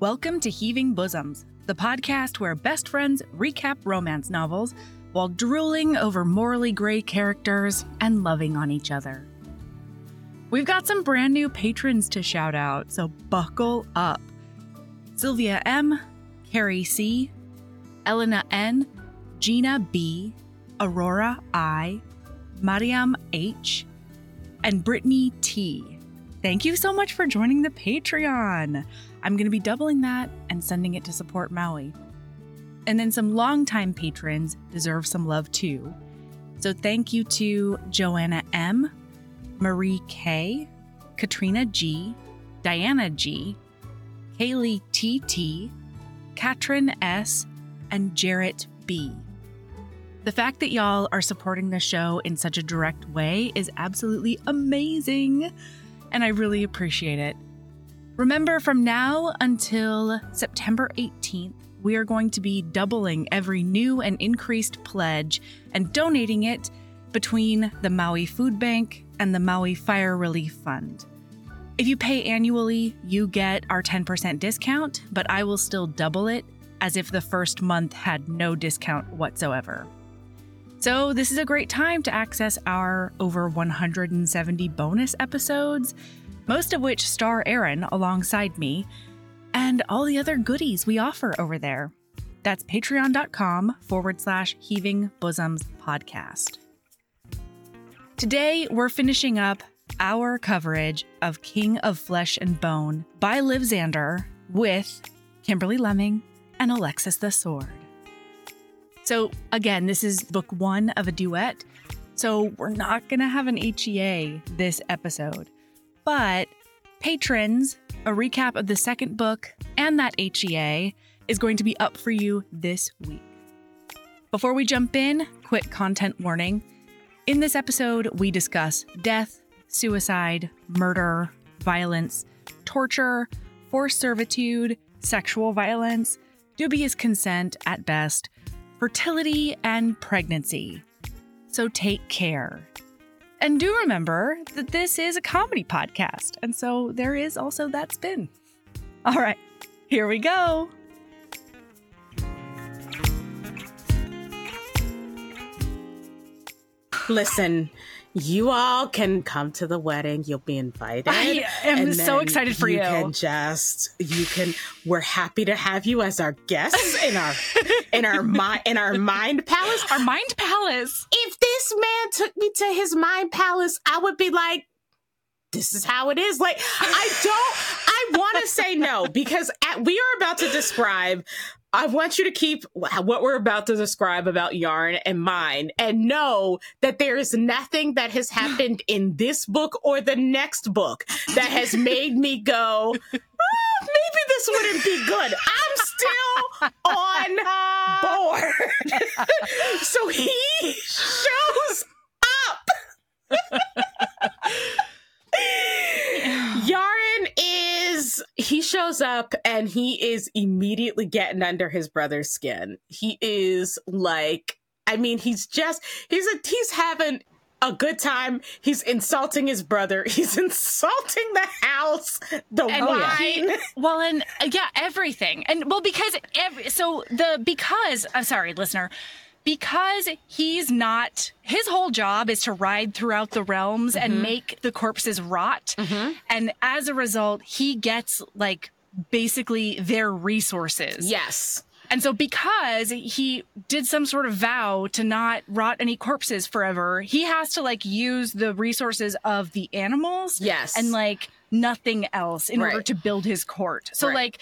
Welcome to Heaving Bosoms, the podcast where best friends recap romance novels while drooling over morally gray characters and loving on each other. We've got some brand new patrons to shout out, so buckle up. Sylvia M, Carrie C, Elena N, Gina B, Aurora I, Mariam H, and Brittany T. Thank you so much for joining the Patreon. I'm going to be doubling that and sending it to support Maui. And then some longtime patrons deserve some love too. So thank you to Joanna M, Marie K, Katrina G, Diana G, Kaylee TT, Katrin S, and Jarrett B. The fact that y'all are supporting the show in such a direct way is absolutely amazing, and I really appreciate it. Remember, from now until September 18th, we are going to be doubling every new and increased pledge and donating it between the Maui Food Bank and the Maui Fire Relief Fund. If you pay annually, you get our 10% discount, but I will still double it as if the first month had no discount whatsoever. So, this is a great time to access our over 170 bonus episodes, most of which star Aaron alongside me, and all the other goodies we offer over there. That's patreon.com forward slash heaving bosoms podcast. Today, we're finishing up our coverage of King of Flesh and Bone by Liv Zander with Kimberly Lemming and Alexis the Sword. So, again, this is book one of a duet. So, we're not going to have an HEA this episode. But patrons, a recap of the second book and that HEA is going to be up for you this week. Before we jump in, quick content warning. In this episode, we discuss death, suicide, murder, violence, torture, forced servitude, sexual violence, dubious consent at best, fertility, and pregnancy. So take care. And do remember that this is a comedy podcast, and so there is also that spin. All right, here we go. Listen, you all can come to the wedding. You'll be invited. I am so excited for you. You can just you can. We're happy to have you as our guests in our in our mind in our mind palace. Our mind palace. If this man took me to his mind palace, I would be like, this is how it is. Like I don't. I want to say no because at, we are about to describe. I want you to keep what we're about to describe about Yaren and mine and know that there is nothing that has happened in this book or the next book that has made me go, "Ah, maybe this wouldn't be good. I'm still on board. so he shows up. Yaren is he shows up and he is immediately getting under his brother's skin. He is like I mean he's just he's a he's having a good time. He's insulting his brother. He's insulting the house, the And wine. he- well, and uh, yeah, everything. And well, because every, so the because I'm sorry, listener, because he's not his whole job is to ride throughout the realms and mm-hmm. make the corpses rot, mm-hmm. and as a result, he gets like basically their resources. yes. And so because he did some sort of vow to not rot any corpses forever, he has to like use the resources of the animals. Yes. And like nothing else in order to build his court. So Right. like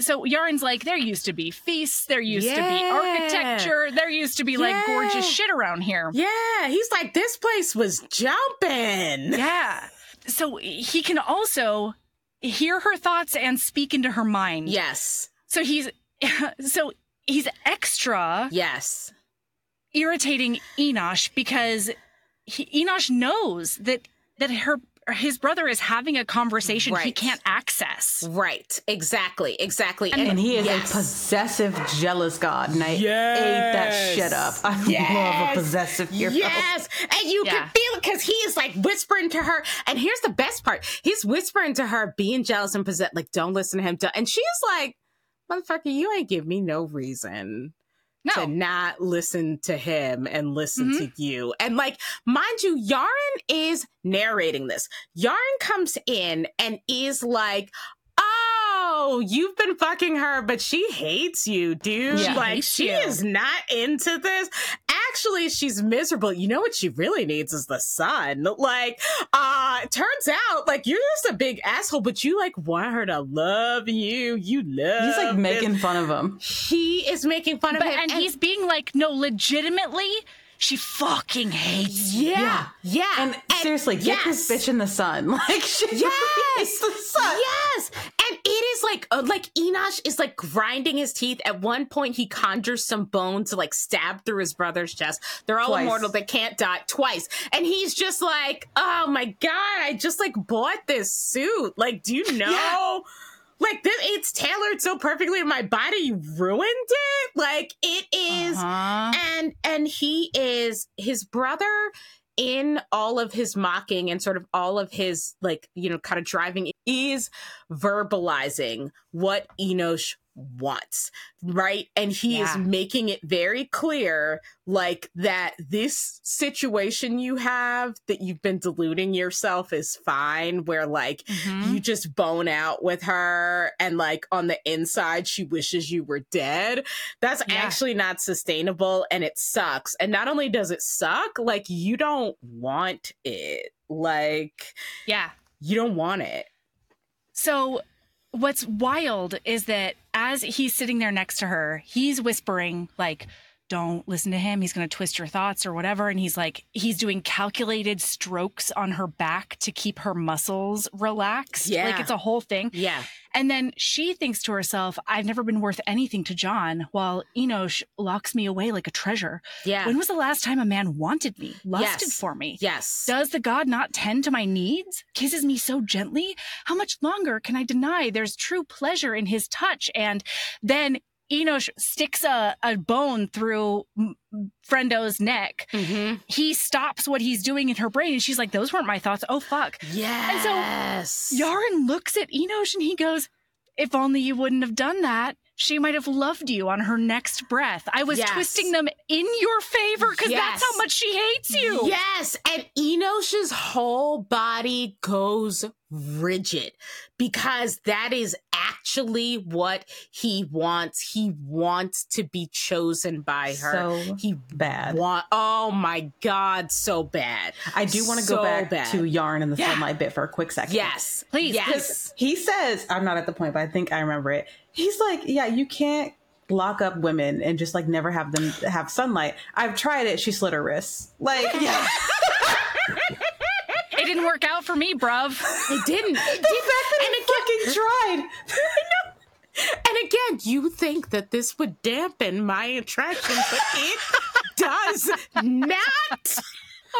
so Yaren's like there used to be feasts, there used to be architecture, there used to be like gorgeous shit around here. Yeah, he's like this place was jumping. Yeah. So he can also hear her thoughts and speak into her mind. Yes. So he's so he's extra Yes. irritating Enosh because he, Enosh knows that that her his brother is having a conversation right. he can't access. Right. Exactly. Exactly. And he is yes. a possessive, jealous god, and I ate that Yes. shit up. I Yes. love a possessive hero. Yes, and you Yeah. can feel it because he is like whispering to her. And here's the best part: he's whispering to her, being jealous and possessed. Like, don't listen to him. And she's like, "Motherfucker, you ain't give me no reason." No. To not listen to him and listen Mhm. to you. And like, mind you, Yaren is narrating this. Yaren comes in and is like, Oh, you've been fucking her, but she hates you, dude. Yeah. like, she you. is not into this. Actually, she's miserable. You know what she really needs is the sun. Like, uh, turns out, like, you're just a big asshole, but you like want her to love you. You love He's like this. making fun of him. He is making fun of him. and he's being like, no, legitimately, she fucking hates you. yeah, yeah. And, seriously, get this bitch in the sun. Like she Yes, the sun. Yes, and it is like uh, like Enosh is like grinding his teeth. At one point, he conjures some bone to like stab through his brother's chest. They're all Twice. immortal; they can't die twice. And he's just like, "Oh my god! I just like bought this suit. Like, do you know?" Like this, it's tailored so perfectly to my body. You ruined it. Like it is Uh-huh. and and he is his brother in all of his mocking and sort of all of his like you know kind of driving is verbalizing what Enosh wants right and he is making it very clear like that this situation you have that you've been deluding yourself is fine where like Mhm. you just bone out with her and like on the inside she wishes you were dead that's Yeah. actually not sustainable and it sucks and not only does it suck like you don't want it like Yeah. you don't want it So what's wild is that as he's sitting there next to her, he's whispering like don't listen to him. He's going to twist your thoughts or whatever. And he's like, he's doing calculated strokes on her back to keep her muscles relaxed. Yeah. Like it's a whole thing. yeah And then she thinks to herself, I've never been worth anything to John, while Enosh locks me away like a treasure. yeah When was the last time a man wanted me, lusted Yes. for me? yes Does the god not tend to my needs? Kisses me so gently? How much longer can I deny there's true pleasure in his touch? And then Enosh sticks a, a bone through Frendo's neck. mm-hmm. He stops what he's doing in her brain, and she's like, Those weren't my thoughts. Oh, fuck. yes And so Yaren looks at Enosh and he goes, If only you wouldn't have done that, she might have loved you on her next breath. I was Yes. twisting them in your favor because Yes. that's how much she hates you. Yes, and Enosh's whole body goes rigid because that is actually what he wants. He wants to be chosen by her. So he bad. want oh my god, so bad. I do want to So go back bad. to Yaren in the Yeah. sunlight bit for a quick second. Yes. Please, Yes. He says, I'm not at the point, but I think I remember it. He's like, yeah, you can't lock up women and just like never have them have sunlight. I've tried it. She slit her wrists. Like, yeah. It didn't work out for me, bruv. It didn't. It the didn't. fact that And he fucking tried. And again, you think that this would dampen my attraction, but it does not.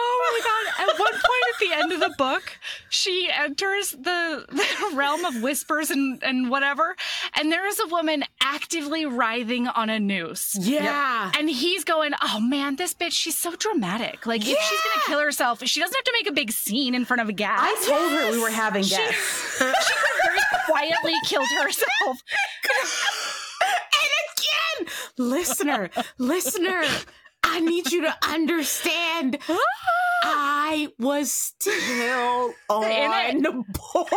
Oh my god. At one point at the end of the book, she enters the, the realm of whispers and, and whatever, and there is a woman actively writhing on a noose. Yeah. And he's going, Oh man, this bitch, she's so dramatic. Like, if she's gonna kill herself, she doesn't have to make a big scene in front of a gas. I told her we were having She- guests. she could have very quietly killed herself. And again, listener, listener, I need you to understand. Ah. I was still on board.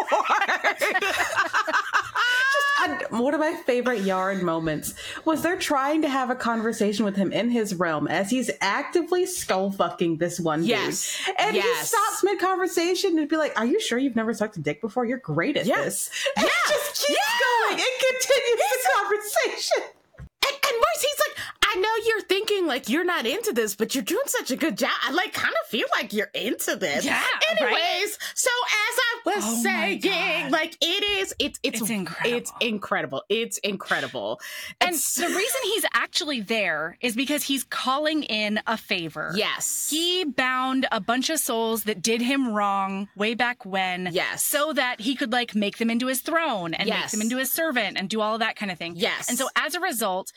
And one of my favorite yard moments was they're trying to have a conversation with him in his realm as he's actively skull fucking this one Yes. dude. And he stops mid conversation and be like, Are you sure you've never sucked a dick before? You're great at Yeah. this. And Yeah. just keeps Yeah. going and continues the conversation. And, and worse, he's like, I know you're thinking like you're not into this, but you're doing such a good job. I like kind of feel like you're into this. Yeah, Anyways, right? so as I was Oh saying, like it is, it's it's It's incredible. It's incredible. It's incredible. And It's- the reason he's actually there is because he's calling in a favor. yes, He bound a bunch of souls that did him wrong way back when. Yes. So that he could like make them into his throne and make them into his servant and do all of that kind of thing. Yes. And so as a result,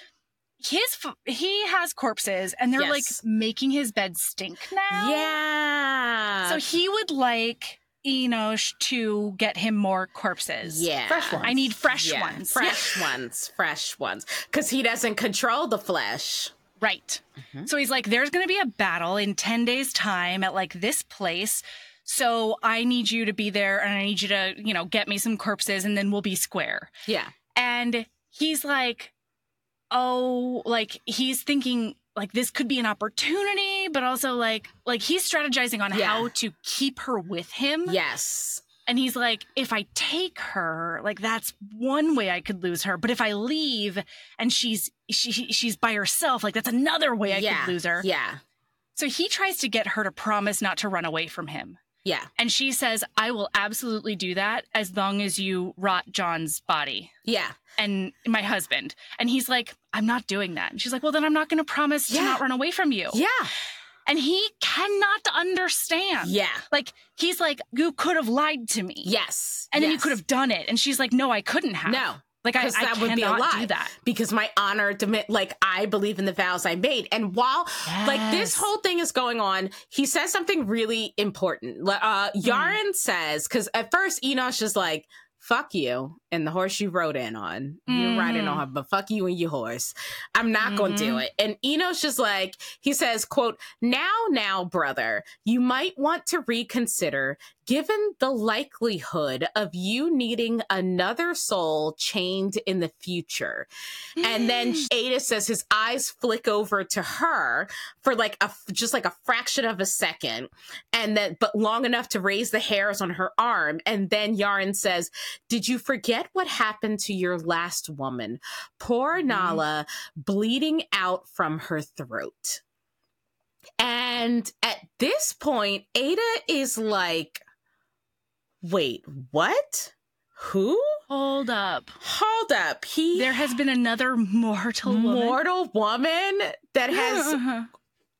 his he has corpses and they're Yes. like making his bed stink now. yeah. So he would like Enosh to get him more corpses. yeah. Fresh ones. I need fresh Yeah, ones. Fresh ones. Fresh ones. Because he doesn't control the flesh. Right. Mm-hmm. So he's like, there's going to be a battle in 10 days' time at like this place. So I need you to be there and I need you to, you know, get me some corpses and then we'll be square. Yeah. And he's like, oh, like he's thinking like this could be an opportunity, but also like, like he's strategizing on Yeah. how to keep her with him. Yes. And he's like, if I take her, like that's one way I could lose her. But if I leave and she's she she's by herself, like that's another way I yeah. could lose her. Yeah. So he tries to get her to promise not to run away from him. Yeah. And she says, I will absolutely do that as long as you rot John's body Yeah. and my husband. And he's like, I'm not doing that. And she's like, Well, then I'm not going to promise Yeah. to not run away from you. Yeah. And he cannot understand. Yeah. Like, he's like, You could have lied to me. Yes. And then you could have done it. And she's like, No, I couldn't have. No. Like, I, I that would be a lie. do that. Because my honor, demi- like I believe in the vows I made, and while like this whole thing is going on, he says something really important. Uh, Hmm. Yaren says because at first Enosh is like, "Fuck you," and the horse you rode in on, you're riding on her, but fuck you and your horse. I'm not going to do Mhm. it. And Enosh is like, he says, "quote Now, now, brother, you might want to reconsider." Given the likelihood of you needing another soul chained in the future. And then Ada says his eyes flick over to her for like a just like a fraction of a second, and then but long enough to raise the hairs on her arm. And then Yaren says, "Did you forget what happened to your last woman? Poor Mhm. Nala, bleeding out from her throat." And at this point, Ada is like, "Wait, what? Who?" Hold up. Hold up. He There has been another mortal woman. mortal woman that has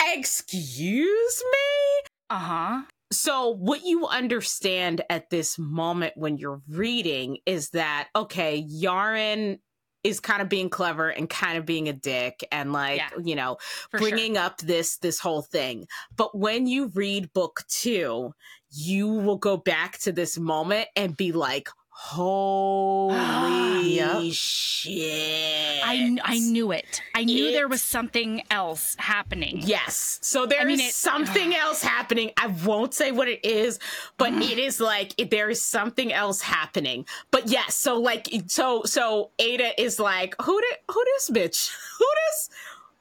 excuse me Uh huh. so what you understand at this moment when you're reading is that okay Yaren is kind of being clever and kind of being a dick and like Yeah, you know For sure. bringing up this this whole thing but when you read book 2 you will go back to this moment and be like holy Yep. shit I, I knew it. I knew there was something else happening. Yes. So there is mean, it- something else happening. I won't say what it is, but it is like it- there is something else happening. But yes, so like so so Ada is like, who did who this bitch? Who this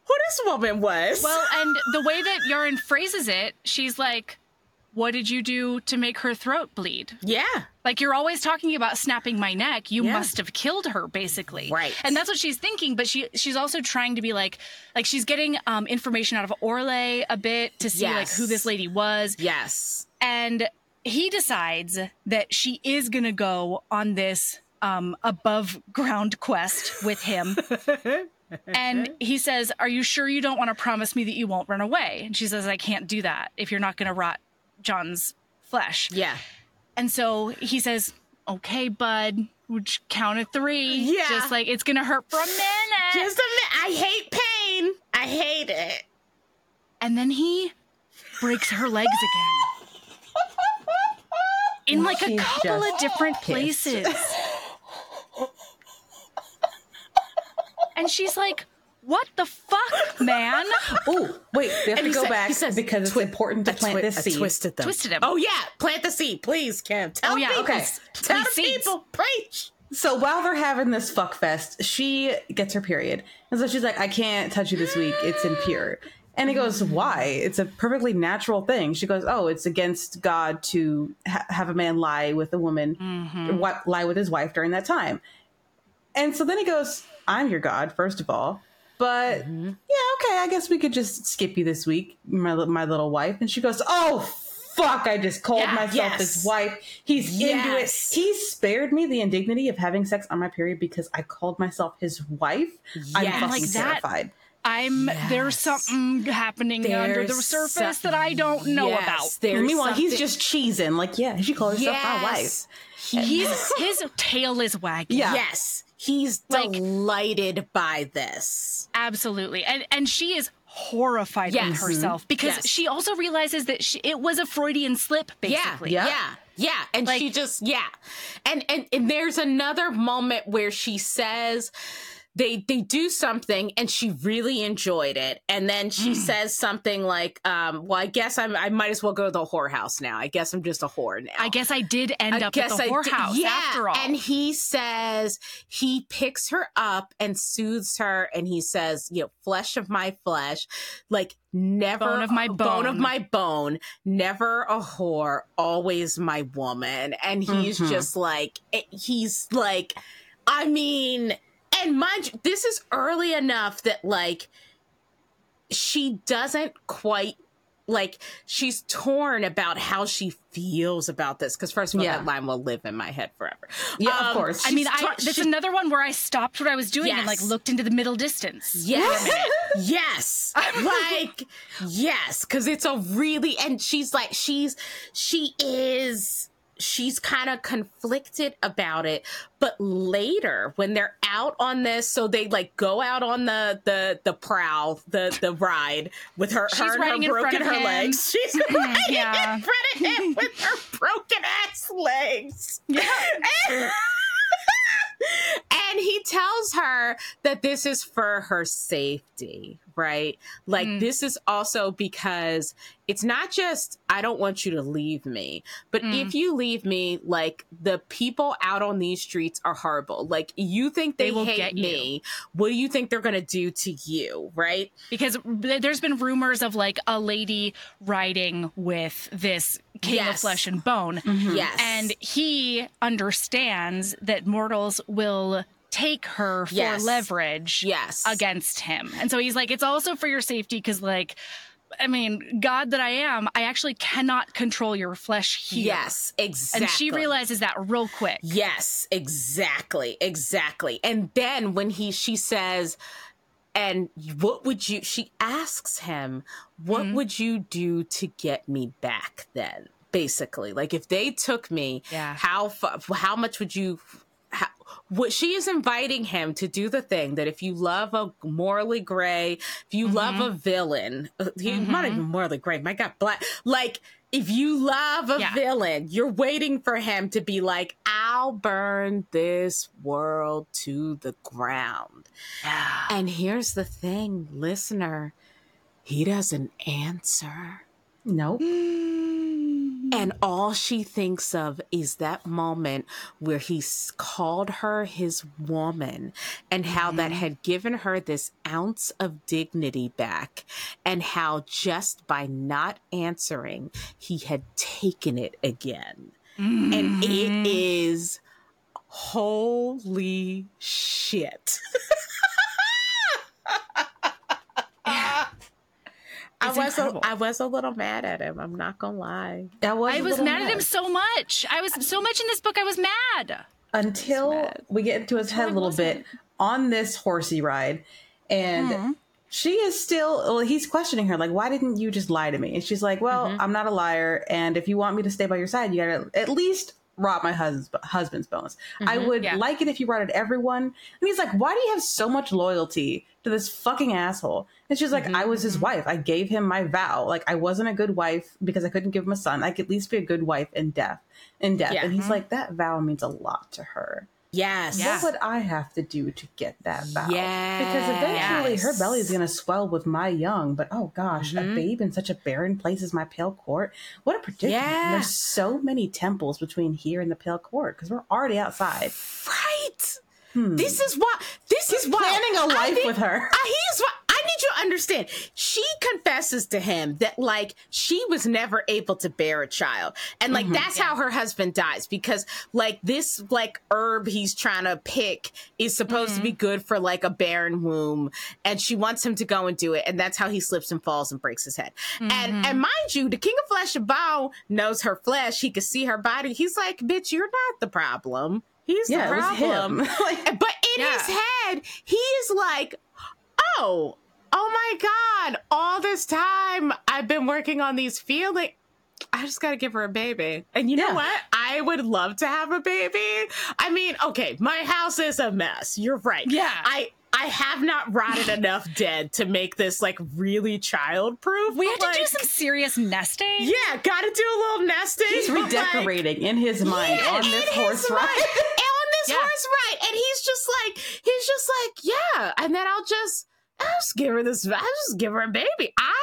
who this woman was? Well, and the way that Yaren phrases it, she's like, What did you do to make her throat bleed? yeah. Like, you're always talking about snapping my neck. You Yeah. must have killed her, basically. Right. And that's what she's thinking, but she she's also trying to be like, like she's getting um, information out of Orle a bit to see like who this lady was. Yes. and he decides that she is going to go on this um, above ground quest with him. and he says, Are you sure you don't want to promise me that you won't run away? And she says, I can't do that if you're not going to rot John's flesh. Yeah. And so he says, Okay, bud, would you count at three? Yeah. Just like it's going to hurt for a minute. Just a minute. I hate pain. I hate it. and then he breaks her legs again. In like a couple of different pissed. places. and she's like, What the fuck, man? Oh, wait, we have And to go said- back he says, because it's twi- important to plant twi- this I seed. Twisted them. Twisted him. Oh yeah, plant the seed, please, Kim. Tell Oh, yeah, people. okay. Tell Plant the seeds. people. Preach. So while they're having this fuck fest, she gets her period. And so she's like, I can't touch you this week. It's impure. And he goes, Why? It's a perfectly natural thing. She goes, Oh, it's against God to ha- have a man lie with a woman, Mm-hmm. wi- lie with his wife during that time. And so then he goes, I'm your God, first of all. But Mm-hmm. yeah, okay, I guess we could just skip you this week, my, my little wife. And she goes, Oh, fuck, I just called Yeah, myself yes. his wife. He's into it. He spared me the indignity of having sex on my period because I called myself his wife. I'm Yes. fucking Like that- terrified. I'm there's something happening under the surface that I don't know Yes, about. there's Meanwhile, he's just cheesing. Like, yeah, she called herself my wife. He's his tail is wagging. Yeah. Yes. He's Like- delighted by this. Absolutely. And and she is horrified Yes. with herself mm-hmm. because Yes. she also realizes that she, it was a Freudian slip, basically. Yeah, Yeah. yeah, yeah. And Like- she just yeah. And, and and there's another moment where she says they they do something and she really enjoyed it. And then she says something like, um, well, I guess I'm I might as well go to the whorehouse now. I guess I'm just a whore now. I guess I did end I up at the I whorehouse yeah. after all. And he says he picks her up and soothes her, and he says, "You know, flesh of my flesh, like never Bone of my bone of my bone, never a whore, always my woman." And he's Mhm. just like, eh, he's like, I mean, and mind you, this is early enough that like she doesn't quite like she's torn about how she feels about this because first of all Yeah. that line will live in my head forever Yeah, of Um, course. I mean, she's I, that's she- another one where I stopped what I was doing and like looked into the middle distance. yes yes like yes because it's a really and she's like she's she is she's kind of conflicted about it but later when they're out on this so they like go out on the the the prowl the the ride with her She's her and her broken her him. legs she's mm-hmm, riding yeah. in front of him with her broken ass legs Yeah. and he tells her that this is for her safety, right? Like, Mm. this is also because it's not just, I don't want you to leave me, but Mm. if you leave me, like, the people out on these streets are horrible. Like, you think they, They will hate get you. me. What do you think they're going to do to you, right? because there's been rumors of like a lady riding with this king of flesh and bone Yes. and he understands that mortals will take her for Yes. leverage yes. against him and so he's like it's also for your safety because like i mean god that i am i actually cannot control your flesh here Yes, exactly. and she realizes that real quick Yes, exactly, exactly. And then when he she says, and what would you she asks him, what Mhm. would you do to get me back then? Basically, like if they took me, Yeah. how how much would you what she is inviting him to do the thing that if you love a morally gray, if you love Mhm. a villain, uh, he not even morally gray. My God, black. Like if you love a Yeah. villain, you're waiting for him to be like, "I'll burn this world to the ground." yeah And here's the thing, listener, he doesn't answer. nope. And all she thinks of is that moment where he called her his woman and how that mm-hmm. had given her this ounce of dignity back, and how just by not answering, he had taken it again. And it mm-hmm. is holy shit. I was a, incredible. I was a little mad at him. I'm not gonna lie. That was I a was little mad at him so much. I was so much in this book. I was mad. until mad. we get into his head a little bit on this horsey ride, and Mhm. she is still. Well, he's questioning her like, "Why didn't you just lie to me?" And she's like, "Well, Mhm. I'm not a liar, and if you want me to stay by your side, you gotta at least." Rob my husband's husband's bones. I Mhm. would Yeah. like it if you it everyone. And he's like, "Why do you have so much loyalty to this fucking asshole?" And she's like, Mhm, "I was his mhm. wife. I gave him my vow. Like I wasn't a good wife because I couldn't give him a son. I could at least be a good wife in death. In death." Yeah. And he's Mhm. like, "That vow means a lot to her." Yes. Yeah. What would I have to do to get that vow? Yes. Because eventually her belly is going to swell with my young, but oh gosh, Mhm. a babe in such a barren place as my pale court. What a predicament. Yeah. There's so many temples between here and the pale court because we're already outside. Right. Hmm. This is what this He's is why planning a life think- with her. I, here's what I need you to understand. She confesses to him that like she was never able to bear a child. And like Mhm. that's Yeah. how her husband dies because like this like herb he's trying to pick is supposed to be good for like a barren womb and she wants him to go and do it and that's how he slips and falls and breaks his head. And Mhm. and mind you, the king of flesh and bone knows her flesh. He could see her body. He's like, "Bitch, you're not the problem." He's yeah, the problem. like, But in Yeah. his head, he is like, oh, oh my God, all this time I've been working on these feelings. I just got to give her a baby. And you know what? I would love to have a baby. I mean, okay, my house is a mess. You're right. Yeah. I I have not rotted enough dead to make this like really child proof. We had to do some serious nesting. Yeah, gotta do a little nesting. He's but, like, redecorating in his mind yeah, on this horse ride. on this Yeah. horse ride. And he's just like, he's just like, yeah. And then I'll just, just give her this, I'll just give her a baby. I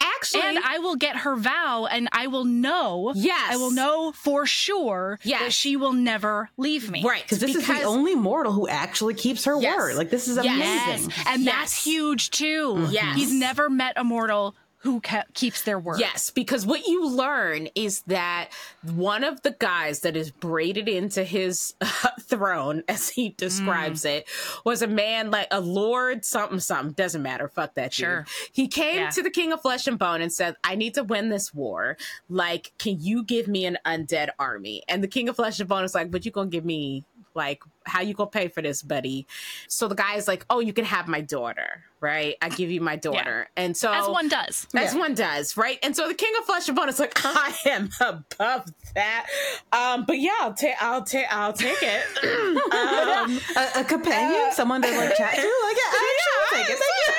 actually, And I will get her vow and I will know. Yes. I will know for sure that she will never leave me. right. Because this is the only mortal who actually keeps her Yes. word. Like this is amazing. Yes. And Yes. that's huge too. Yes. He's never met a mortal who ke- keeps their word. Yes, because what you learn is that one of the guys that is braided into his throne, as he describes Mm. it, was a man like a lord something something. Doesn't matter. Fuck that dude. He came Yeah. to the king of flesh and bone and said, "I need to win this war. Like, can you give me an undead army?" And the king of flesh and bone is like, "But you gonna give me like how you gonna pay for this, buddy?" So the guy is like, "Oh, you can have my daughter, right? I give you my daughter." And so As one does. as Yeah. one does, right? And so the king of flesh and bone is like, I am above that. Um, but yeah, I'll take, I'll take, I'll take it. um, A, a companion, someone to like chat to. Like, yeah, I actually will take it. Thank you.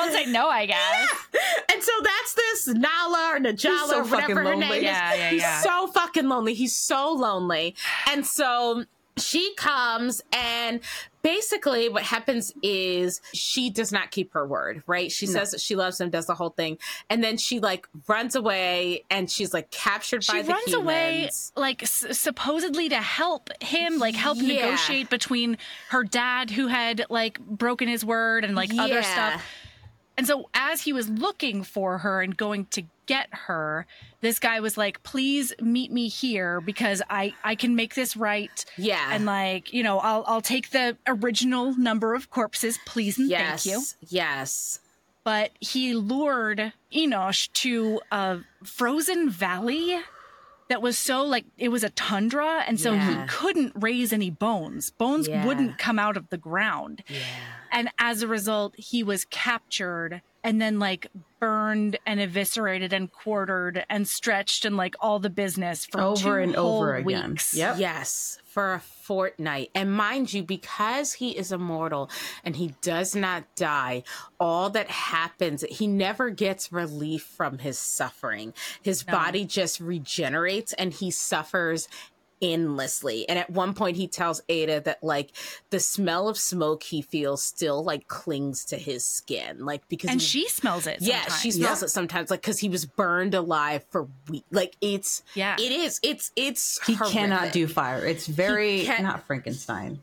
I mean, I won't say no, I guess. and so that's this Nala or Najala so or whatever fucking her lonely. name Yeah, is. yeah, He's yeah. so fucking lonely. He's so lonely. And so she comes and basically what happens is she does not keep her word, right? She says that she loves him, does the whole thing, and then she like runs away and she's like captured by the kids. She runs away, like s- supposedly to help him, like help Yeah. negotiate between her dad, who had like broken his word, and like other stuff. And so, as he was looking for her and going to get her, this guy was like, "Please meet me here because I I can make this right." Yeah. And like, you know, I'll I'll take the original number of corpses, please and yes. thank you. Yes. But he lured Enosh to a frozen valley that was so like it was a tundra, and so Yeah. he couldn't raise any bones. Bones Yeah. wouldn't come out of the ground. Yeah. And as a result, he was captured and then like burned and eviscerated and quartered and stretched and like all the business for Over two and whole over again. weeks. Yep. Yes, for a fortnight. And mind you, because he is immortal and he does not die, all that happens, he never gets relief from his suffering. His body just regenerates and he suffers endlessly. And at one point he tells Ada that like the smell of smoke he feels still like clings to his skin. Like because And he- she smells it. yeah, sometimes. she smells Yeah. it sometimes, like because he was burned alive for weeks. Like it's, Yeah. it is, it's, it's. He cannot do fire. It's very can't- Frankenstein.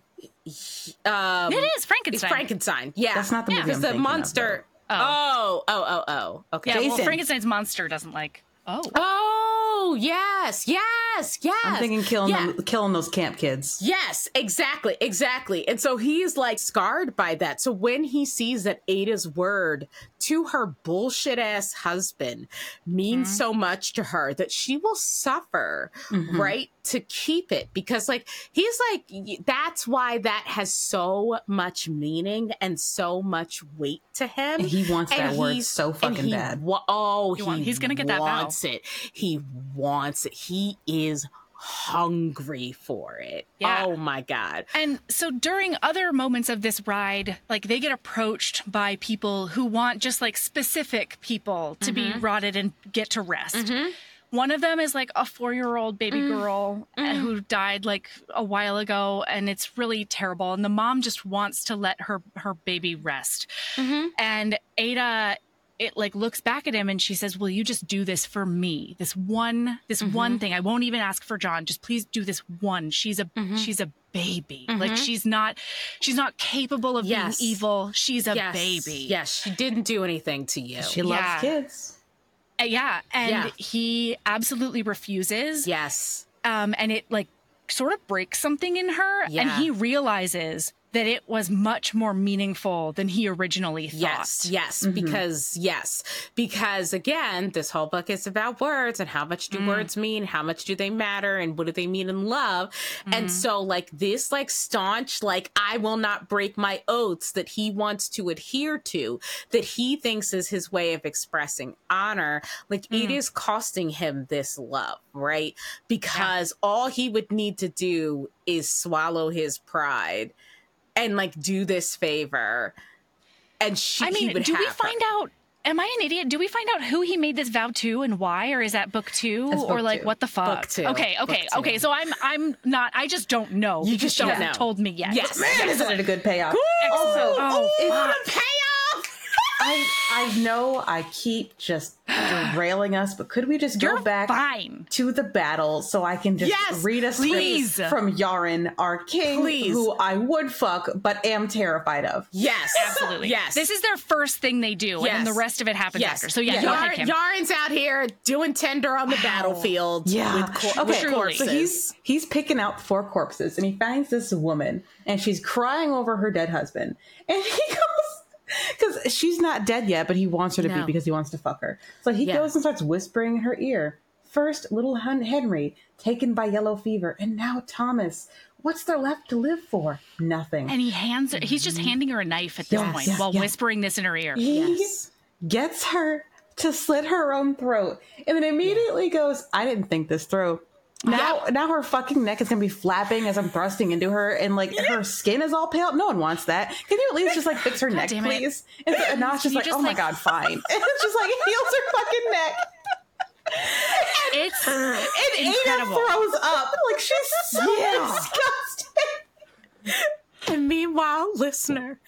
Um, It is Frankenstein. it's Frankenstein. Frankenstein. Yeah, That's not the movie I'm because the thinking of, monster. oh, oh, oh, oh. Okay. Yeah, well, Frankenstein's monster doesn't like. Oh, Oh, yes, yes, yes. Yes. I'm thinking killing yeah. them, killing those camp kids. Yes, exactly, exactly. And so he's like scarred by that. So when he sees that Ada's word to her bullshit ass husband means Mm-hmm. so much to her that she will suffer, right, to keep it. Because, like, he's like, that's why that has so much meaning and so much weight to him. And he wants that word so fucking bad. wa- oh, He he want- he's gonna get that vow. wants it. He wants it. He is hungry for it. Yeah. Oh my god. And so during other moments of this ride, like they get approached by people who want just like specific people to be mm-hmm. rotted and get to rest. Mm-hmm. One of them is like a four year old baby mm. girl uh, mm. who died like a while ago, and it's really terrible. And the mom just wants to let her her baby rest. Mm-hmm. And Ada it like looks back at him and she says, "Will you just do this for me? This one, this Mm-hmm. one thing. I won't even ask for John. Just please do this one. She's a Mm-hmm. she's a baby. Like she's not she's not capable of Yes. being evil. She's a yes. baby. Yes, she didn't do anything to you. She loves Yeah. kids. Uh, yeah, and Yeah. he absolutely refuses. yes. Um, and it like sort of breaks something in her, and he realizes that it was much more meaningful than he originally thought. Yes, yes, because yes, because again, this whole book is about words and how much do Mm. words mean, how much do they matter, and what do they mean in love? Mm-hmm. And so, like this, like staunch, like I will not break my oaths that he wants to adhere to, that he thinks is his way of expressing honor. Like it Mm. is costing him this love, right? Because all he would need to do is swallow his pride and like do this favor. And she, I he mean, would do we have her. find out? Am I an idiot? Do we find out who he made this vow to and why, or is that book two, That's or like two. what the fuck? Book two. Okay, okay, Book two. okay. So I'm I'm not. I just don't know. You just she don't hasn't know. told me yet. Yes. Man, isn't it a good payoff? Excellent. Also, Oh, if- What oh, a payoff! I I know I keep just derailing us, but could we just You're go back fine. to the battle so I can just Yes, read a script please. from Yaren, our king, Please. who I would fuck but am terrified of. Yes, Absolutely. Yes, This is their first thing they do, and then the rest of it happens yes. after. So yeah, Yeah. go Yar- ahead, out here doing tender on the battlefield. Yeah. with, cor- okay. with corpses. So he's he's picking out four corpses and he finds this woman and she's crying over her dead husband. And he goes because she's not dead yet, but he wants her to be because he wants to fuck her. So he Yeah. goes and starts whispering in her ear. First, little Hun- Henry taken by yellow fever, and now Thomas. What's there left to live for? Nothing. And he hands her. He's just handing her a knife at this Yes, point yes, while yes. whispering this in her ear. he Yes. gets her to slit her own throat, and then immediately goes, "I didn't think this through." Now, now her fucking neck is gonna be flapping as I'm thrusting into her, and like her skin is all pale. No one wants that. Can you at least just like fix her neck, please? And, so, and now it's just You like, just, oh my god, fine. And it's just like heals her fucking neck, It's and Incredible. Ada throws up. Like she's so Yeah. disgusting. And meanwhile, listener,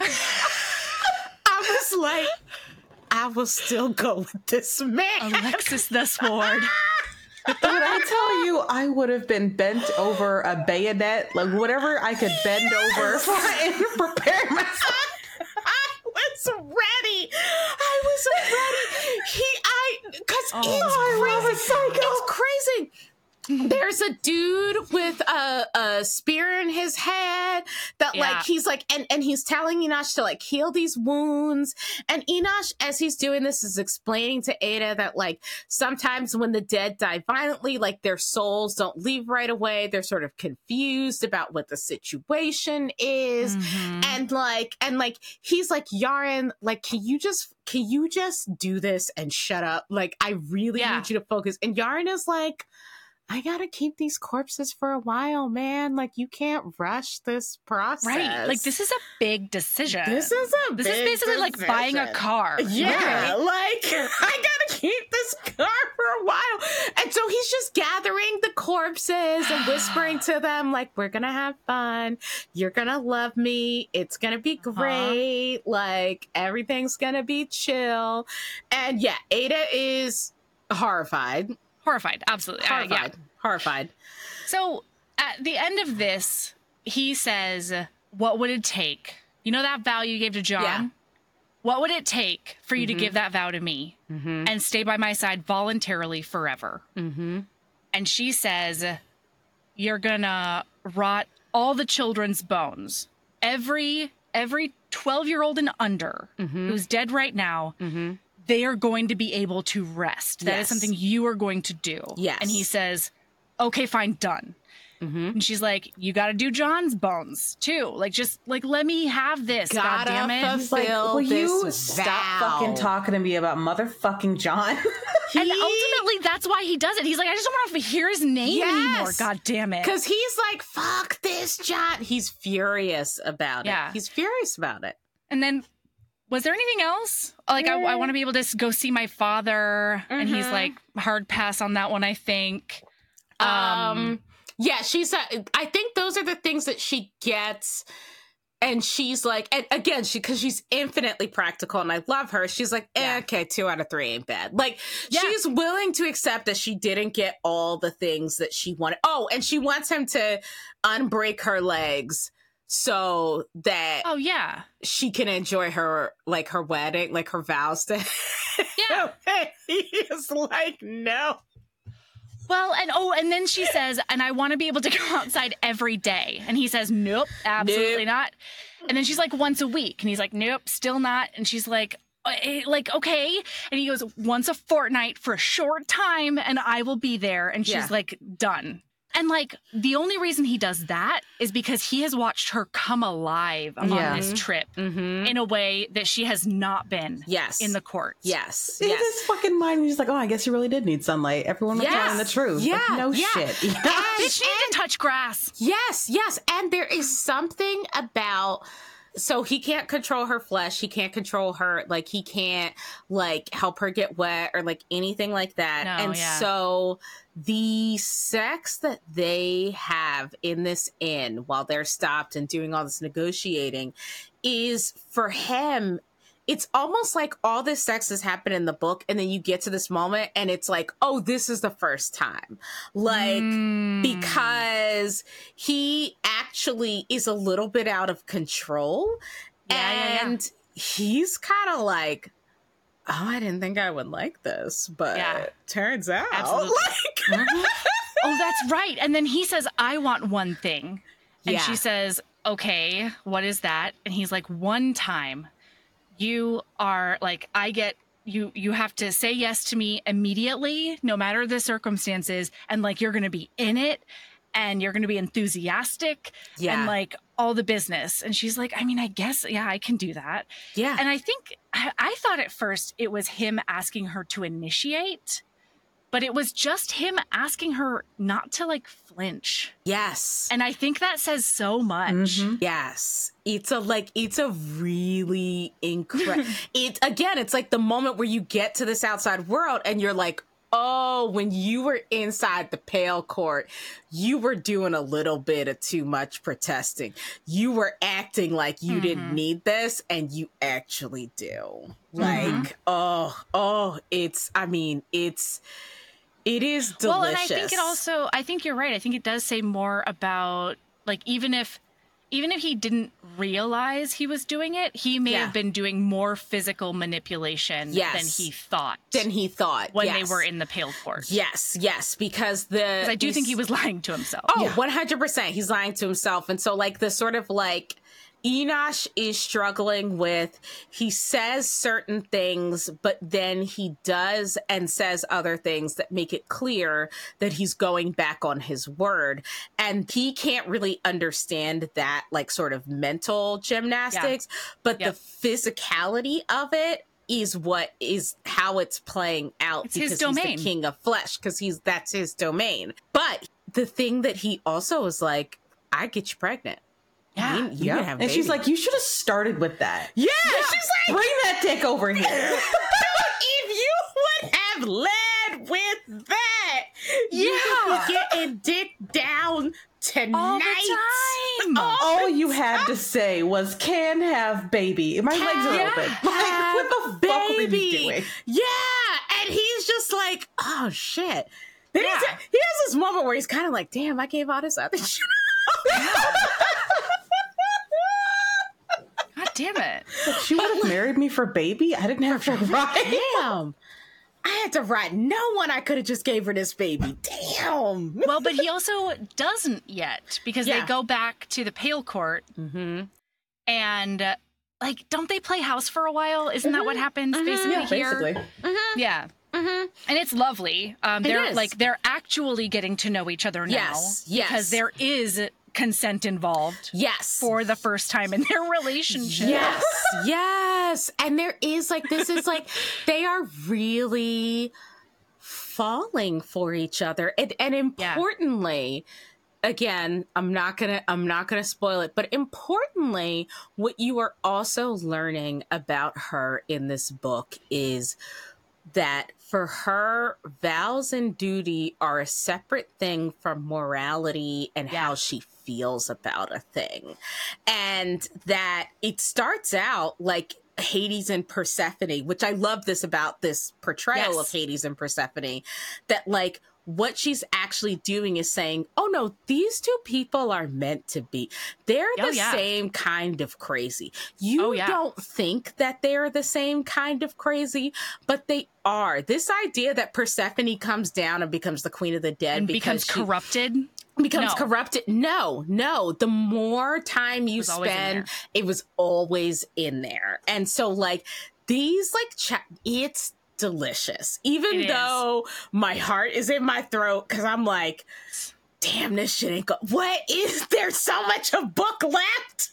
I was like, I will still go with this man. Alexis the Sword. When I tell you, I would have been bent over a bayonet, like whatever I could bend over for and prepare myself. I was ready. I was ready. He, I, because Oh, it's I love crazy. a psycho. It's crazy. There's a dude with a, a spear in his head that Yeah. like he's like and and he's telling Enosh to like heal these wounds and Enosh as he's doing this is explaining to Ada that like sometimes when the dead die violently like their souls don't leave right away they're sort of confused about what the situation is Mhm. and like and like he's like Yaren like can you just can you just do this and shut up like I really Yeah. need you to focus and Yaren is like I gotta keep these corpses for a while, man. Like you can't rush this process. Right. Like this is a big decision. This is a This is basically like buying a car. Yeah, Right? like I gotta keep this car for a while. And so he's just gathering the corpses and whispering to them, like, we're gonna have fun. You're gonna love me. It's gonna be Uh-huh. great. Like, everything's gonna be chill. And yeah, Ada is horrified. Horrified. Absolutely. Uh, Horrified. yeah. Horrified. So at the end of this, he says, What would it take? You know that vow you gave to John? Yeah. What would it take for you to give that vow to me and stay by my side voluntarily forever? Mm-hmm. And she says, You're gonna rot all the children's bones. Every every 12 year old and under Mm-hmm. who's dead right now, they are going to be able to rest. That is Yes. something you are going to do. Yes. And he says, Okay, fine, done. Mm-hmm. And she's like, You gotta do John's bones too. Like, just like let me have this. God Gotta damn it. fulfill- It's like, will you this stop vow. fucking talking to me about motherfucking John? and ultimately, that's why he does it. He's like, I just don't want to hear his name anymore. God damn it. Because he's like, fuck this, John. He's furious about Yeah. it. He's furious about it. And then, was there anything else? Like, I, I want to be able to go see my father, and he's Mhm. like, hard pass on that one. I think. Um, Um, yeah, she's. Uh, I think those are the things that she gets, and she's like, and again, she because she's infinitely practical, and I love her. She's like, eh, Yeah. okay, two out of three ain't bad. Like Yeah. she's willing to accept that she didn't get all the things that she wanted. Oh, and she wants him to unbreak her legs so that oh yeah, she can enjoy her like her wedding, like her vows to. yeah. he is like, no. Well, and oh, and then she says, and I want to be able to go outside every day. And he says, nope, absolutely Nope. not. And then she's like, once a week. And he's like, nope, still not. And she's like, eh, like, okay. And he goes, once a fortnight for a short time, and I will be there. And she's Yeah. like, done. And like the only reason he does that is because he has watched her come alive Yeah. on this trip Mm-hmm. in a way that she has not been Yes. in the court. yes. In Yes. his fucking mind, he's like, "Oh, I guess you really did need sunlight. Everyone was Yes. telling the truth. Like, Yeah, no yeah. shit." Bitch need to touch grass. Yes, yes. And there is something about so he can't control her flesh, he can't control her like he can't like help her get wet or like anything like that. No, and yeah. so the sex that they have in this inn while they're stopped and doing all this negotiating is for him it's almost like all this sex has happened in the book and then you get to this moment and it's like oh this is the first time like Mm. because he actually is a little bit out of control Yeah, yeah, yeah. and he's kind of like oh i didn't think i would like this but Yeah. turns out Absolutely. like Mm-hmm. oh, that's right. And then he says, I want one thing. And Yeah. she says, Okay, what is that? And he's like, One time you are like, I get you you have to say yes to me immediately, no matter the circumstances, and like you're gonna be in it and you're gonna be enthusiastic yeah and like all the business. And she's like, I mean, I guess, yeah, I can do that. yeah And I think I, I thought at first it was him asking her to initiate, but it was just him asking her not to like flinch. yes And I think that says so much. Mhm. Yes. It's a like it's a really incredible it again, it's like the moment where you get to this outside world and you're like, oh, when you were inside the pale court, you were doing a little bit of too much protesting. You were acting like you didn't Mhm. need this, and you actually do. Like, Mhm. oh, oh, it's I mean, it's it is delicious. Well, and I think it also, I think you're right. I think it does say more about like, even if. Even if he didn't realize he was doing it, he may Yeah. have been doing more physical manipulation Yes. than he thought than he thought when yes. they were in the pale court. Yes, yes, because the I do think he was lying to himself. Oh, 100%. He's lying to himself. And so, like, the sort of like Enosh is struggling with, he says certain things, but then he does and says other things that make it clear that he's going back on his word. And he can't really understand that, like, sort of mental gymnastics, but Yep. the physicality of it is what is how it's playing out It's his because domain. he's the king of flesh because he's that's his domain. But the thing that he also is like, I get you pregnant. Yeah. you, you Yeah. can have a And she's like, "You should have started with that. yeah, she's like, Bring that dick over here." if you would have led with that, you Yeah. would be getting dick down tonight. All the time. All you had to say was "can have baby." My legs are Can open. have Like, what the fuck were you baby. doing? Yeah, and he's just like, oh shit. Then he's, Yeah. he has this moment where he's kind of like, damn, I gave all this other shit. God damn it. She would have married me for baby. I didn't have to ride. Damn. I had to write no one. I could have just gave her this baby. Damn. Well, but he also doesn't yet because Yeah. they go back to the Pale Court Mm-hmm. and, uh, like, don't they play house for a while? Isn't that what happens basically Yeah, here? basically. Yeah. Mm-hmm. And it's lovely. Um, they're is. like they're actually getting to know each other now Yes, yes. because there is consent involved Yes. for the first time in their relationship. Yes, yes. And there is like this is like they are really falling for each other. And and importantly, again, I'm not going to I'm not going to spoil it, but importantly, what you are also learning about her in this book is that for her vows and duty are a separate thing from morality and how she feels about a thing and that it starts out like Hades and Persephone, which I love this about this portrayal Yes. of Hades and Persephone, that like what she's actually doing is saying, oh no, these two people are meant to be. They're Oh, the yeah. same kind of crazy. You Oh, yeah. don't think that they're the same kind of crazy, but they are. This idea that Persephone comes down and becomes the queen of the dead And because becomes she- corrupted. Becomes No. corrupted. No, no. The more time you in spend, it was always in there. And so, like, these, like, cha- it's delicious. Even It is. though my heart is in my throat, because I'm like, damn, this shit ain't go. What is there so much of book left?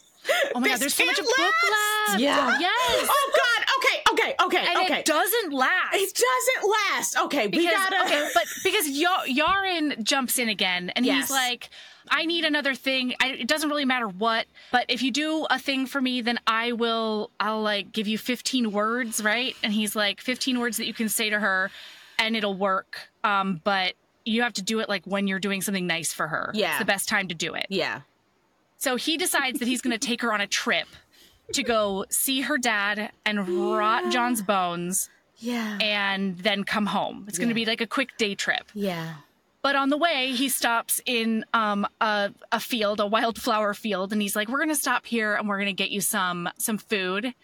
Oh my god, This there's so much can't book last. left. Yeah. Yes. Oh God. Okay. Okay. Okay. and okay. it doesn't last. It doesn't last. Okay, we because gotta. okay, but because y- Yaren jumps in again, and Yes. he's like, "I need another thing. I, it doesn't really matter what, but if you do a thing for me, then I will. I'll like give you 15 words, right?" And he's like, "15 words that you can say to her, and it'll work. Um, but you have to do it like when you're doing something nice for her. Yeah. it's the best time to do it. yeah. So he decides that he's going to take her on a trip." To go see her dad and rot John's bones Yeah. and then come home. It's going to be like a quick day trip. Yeah. But on the way, he stops in um, a, a field, a wildflower field, and he's like, "We're gonna stop here, and we're gonna get you some some food."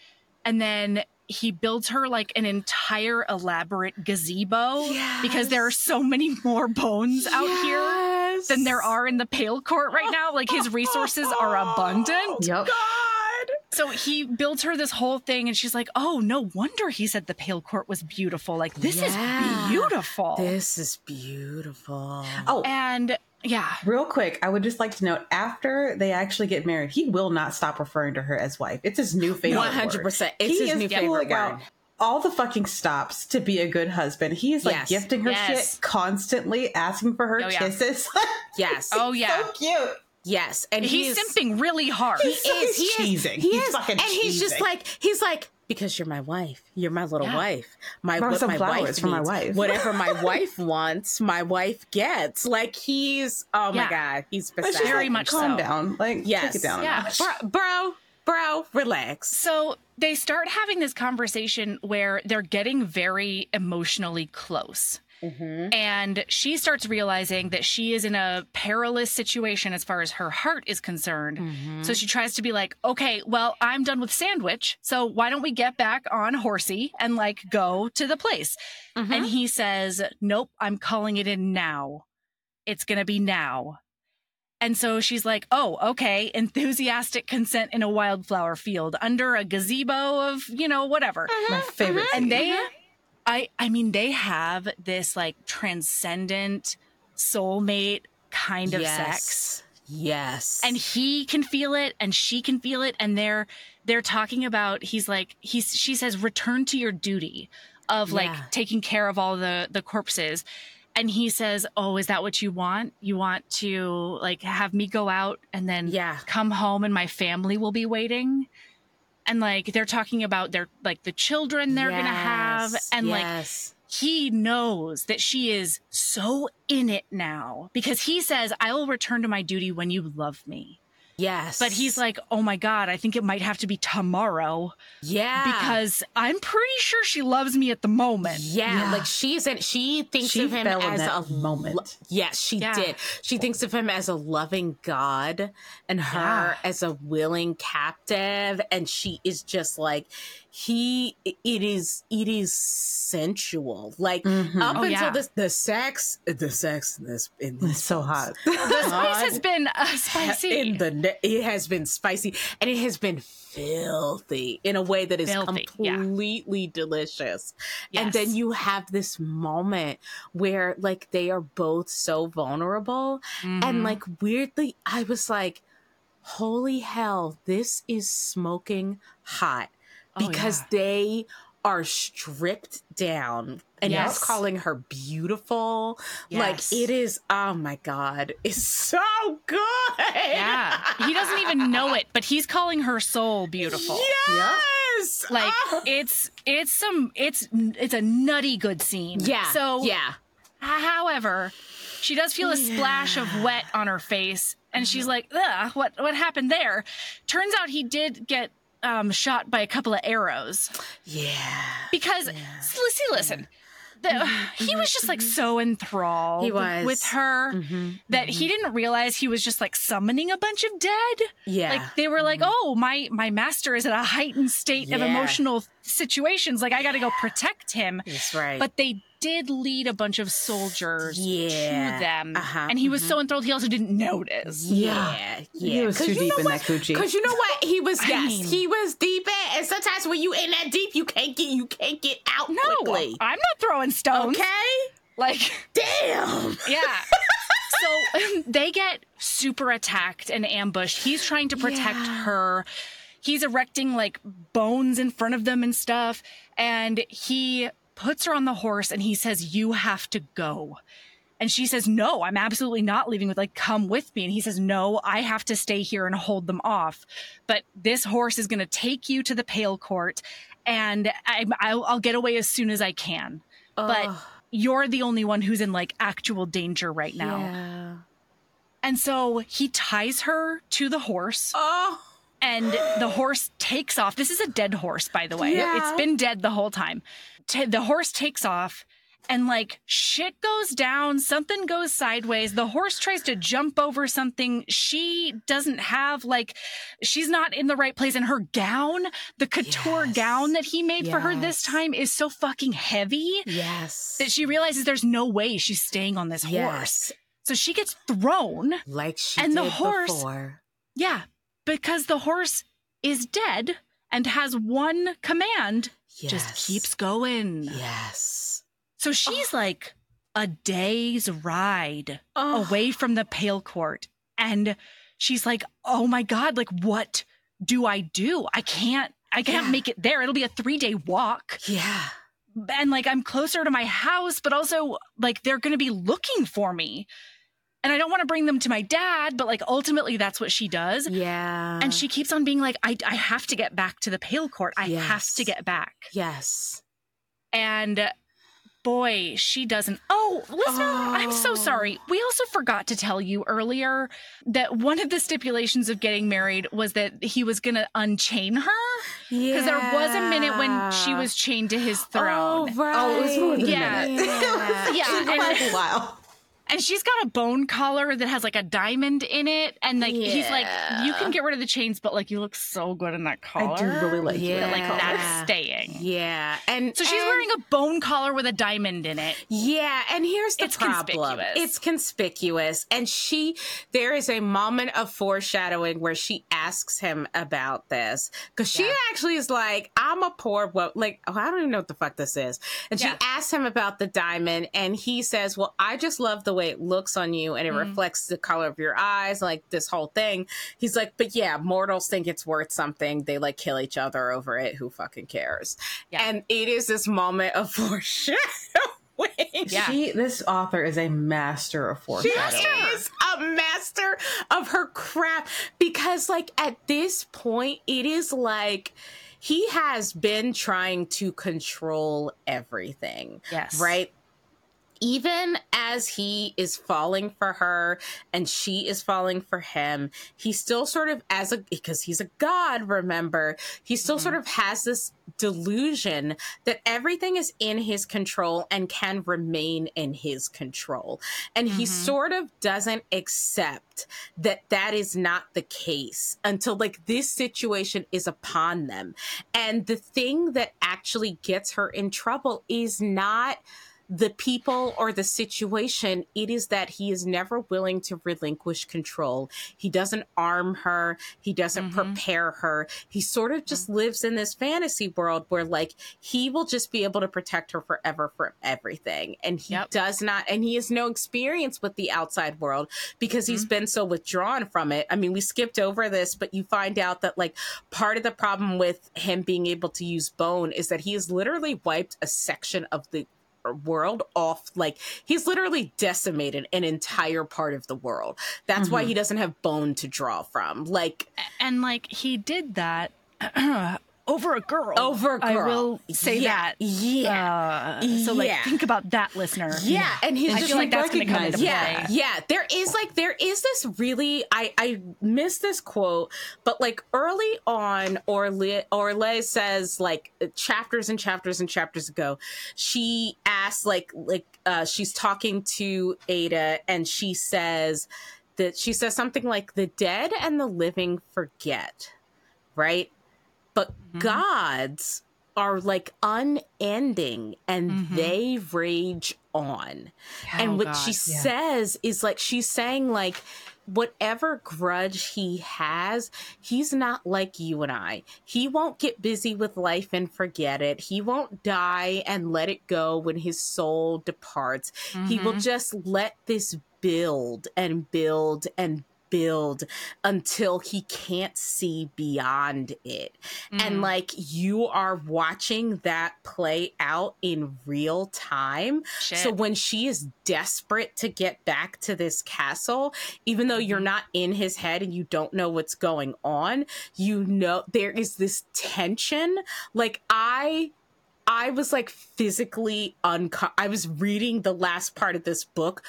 And then he builds her like an entire elaborate gazebo because there are so many more bones out here than there are in the Pale Court right now. Like his resources are abundant. Yep. God. So he builds her this whole thing, and she's like, "Oh, no wonder he said the Pale Court was beautiful. Like this Yeah. is beautiful." This is beautiful. Oh, and yeah, real quick, I would just like to note after they actually get married, he will not stop referring to her as wife. It's his new favorite. One hundred word. percent. It's he his is new pulling favorite out word. All the fucking stops to be a good husband. He is like Yes. gifting her Yes. shit constantly, asking for her Oh, yeah. kisses. Yes. Oh yeah. so cute. Yes. And he's, simping really hard. He so is. He is. cheesing. He He's is. fucking and he's just like he's like because you're my wife. You're my little Yeah. wife. My Brought what my wife for my wife. Whatever my wife wants, my wife gets. Like he's. Oh my god. He's It's beside. just Very like, much calm so. down. Like Yes. take it down. Yeah. bro, bro, bro, relax. So they start having this conversation where they're getting very emotionally close. Mm-hmm. And she starts realizing that she is in a perilous situation as far as her heart is concerned. Mm-hmm. So she tries to be like, okay, well, I'm done with Sandwich. So why don't we get back on Horsey and like go to the place? Mm-hmm. And he says, nope, I'm calling it in now. It's going to be now. And so she's like, oh, okay, enthusiastic consent in a wildflower field under a gazebo of, you know, whatever. Uh-huh, My uh-huh. favorite. And scene. they, uh-huh. I, I mean, they have this like transcendent soulmate kind of sex Yes. and he can feel it and she can feel it and they're they're talking about he's like he's she says return to your duty of like Yeah. taking care of all the the corpses and he says oh is that what you want you want to like have me go out and then Yeah. come home and my family will be waiting and like they're talking about their like the children they're gonna have Yes, and like he knows that she is so in it now because he says, I will return to my duty when you love me. Yes. But he's like, oh my God, I think it might have to be tomorrow yeah. because I'm pretty sure she loves me at the moment. Yeah, Yeah. like she's in, she thinks She of him fell in as that a moment. lo- yes, she Yeah. did. She thinks of him as a loving God and her Yeah. as a willing captive, and she is just like he. It is. It is sensual. Like Mhm. up Oh, until yeah. this, the sex, the sex in this in this It's so hot. The spice has been uh, spicy. in the it has been spicy and it has been filthy in a way that is Filthy, yeah. completely delicious and then you have this moment where like they are both so vulnerable and Mhm. like weirdly i was like holy hell this is smoking hot Oh, because yeah. they are stripped down and Yes. he's calling her beautiful like it is oh my god it's so good yeah. He doesn't even know it, but he's calling her soul beautiful. yes Like Oh. it's it's some it's it's a nutty good scene. yeah So yeah However, she does feel a splash of wet on her face, and she's like, Ugh, "What? What happened there?" Turns out he did get um, shot by a couple of arrows. Yeah. Because see, see, listen. The, mm-hmm, he mm-hmm, was just like mm-hmm. so enthralled He was. with her that he didn't realize he was just like summoning a bunch of dead. yeah. Like they were like, "Oh, my my master is in a heightened state of emotional situations. Like I got to go protect him." that's right but they did lead a bunch of soldiers Yeah. to them Uh-huh, and he was so enthralled he also didn't notice yeah yeah He was too deep in that coochie. Because you know what? He was I yes, mean- he was deep in and sometimes when you in that deep, you can't get you can't get out no quickly. i'm not throwing stones Okay? like Damn. yeah so they get super attacked and ambushed. He's trying to protect Yeah. her. He's erecting like bones in front of them and stuff. And he puts her on the horse and he says, You have to go. And she says, No, I'm absolutely not leaving with like, come with me. And he says, No, I have to stay here and hold them off. But this horse is going to take you to the pale court and I, I'll, I'll get away as soon as I can. But you're the only one who's in like actual danger right now. yeah. And so he ties her to the horse Oh, and the horse takes off. This is a dead horse, by the way. Yeah. It's been dead the whole time. Ta the horse takes off and like shit goes down. Something goes sideways. The horse tries to jump over something. She doesn't have like, she's not in the right place. And her gown, the couture Yes. gown that he made for her this time is so fucking heavy yes. that she realizes there's no way she's staying on this horse. yes. So she gets thrown. Like she And the did horse- before. Yeah, because the horse is dead and has one command Yes. just keeps going. Yes. So she's oh. like a day's ride Oh, away from the pale court. And she's like, oh my God, like, what do I do? I can't. I can't Yeah. make it there. It'll be a three day walk. yeah. and like I'm closer to my house, but also like they're going to be looking for me. And I don't want to bring them to my dad, but like ultimately that's what she does. Yeah. And she keeps on being like, I, I have to get back to the pale court. I have to get back. Yes. And uh, boy, she doesn't. Oh, listener, I'm so Oh. sorry. We also forgot to tell you earlier that one of the stipulations of getting married was that he was going to unchain her. Yeah. Because there was a minute when she was chained to his throne. Oh, right. Oh, it was more than Yeah. a minute. Yeah. Yeah, It was like and- a while. And she's got a bone collar that has like a diamond in it. And like he's like, you can get rid of the chains, but like you look so good in that collar. I do really like Yeah. it. Like Yeah. that's staying. Yeah. And So she's and- wearing a bone collar with a diamond in it. Yeah, and here's the It's problem. conspicuous. It's conspicuous. And she there is a moment of foreshadowing where she asks him about this. Because she Yeah. actually is like, I'm a poor wo like oh, I don't even know what the fuck this is. And she asks him about the diamond and he says, Well, I just love the way it looks on you and it Mhm. reflects the color of your eyes, like this whole thing. He's like, But yeah, mortals think it's worth something. They like kill each other over it. Who fucking cares? Yeah. And it is this moment of foreshadowing. Yeah. She, this author is a master of foreshadowing. She foreshadowing. is a master of her craft because, like, at this point, it is like he has been trying to control everything, Yes. right? Even as he is falling for her and she is falling for him, he still sort of, as a, because he's a god, remember, he still Mhm. sort of has this delusion that everything is in his control and can remain in his control. And he Mhm. sort of doesn't accept that that is not the case until like this situation is upon them. And the thing that actually gets her in trouble is not the people or the situation. It is that he is never willing to relinquish control. He doesn't arm her. He doesn't Mhm. prepare her. He sort of just lives in this fantasy world where like he will just be able to protect her forever from everything. And he Yep. does not, and he has no experience with the outside world because he's been so withdrawn from it. I mean, we skipped over this, but you find out that like part of the problem with him being able to use bone is that he has literally wiped a section of the world off like he's literally decimated an entire part of the world that's why Mhm. he doesn't have bone to draw from like And like he did that over a girl. over a girl. will say yeah, that. yeah Uh, so like Yeah. think about that listener. yeah and he's I just feel like that's going to come into yeah play. yeah there is like there is this really i i miss this quote but like early on orle orle says like chapters and chapters and chapters ago she asks like like uh she's talking to ada and she says that she says something like the dead and the living forget right but Mhm. gods are like unending and Mhm. they rage on and Oh, what God. she yeah. says is like she's saying like whatever grudge he has he's not like you and i he won't get busy with life and forget it he won't die and let it go when his soul departs he will Mhm. just let this build and build and build until he can't see beyond it. Mm. And like you are watching that play out in real time. Shit. So when she is desperate to get back to this castle, even though you're mm-hmm. not in his head and you don't know what's going on, you know there is this tension. Like I I was like physically unco- I was reading the last part of this book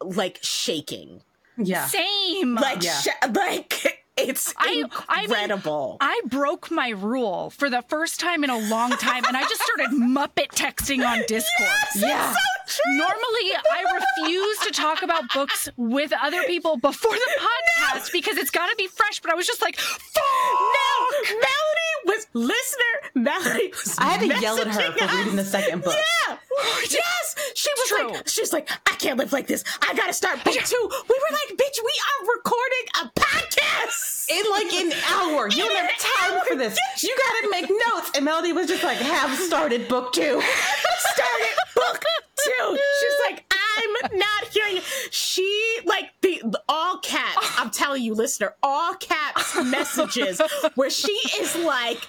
like shaking yeah. Same. Like, yeah. sh- like it's I, incredible. I, mean, I broke my rule for the first time in a long time, and I just started Muppet texting on Discord. Yes, yeah. So Normally, I refuse to talk about books with other people before the podcast no. because it's got to be fresh. But I was just like, "Fuck!" No, Melody was listener. Melody was. I had to yell at her for reading the second book. Yeah. yes, she True. like, she's like, I can't live like this. I gotta start book two. We were like, bitch, we are recording a podcast in like an hour. You don't have time for this. You gotta make notes. And Melody was just like, have started book two. started book two. She's like, I'm not hearing. She like the, the all caps. I'm telling you, listener, all caps messages where she is like,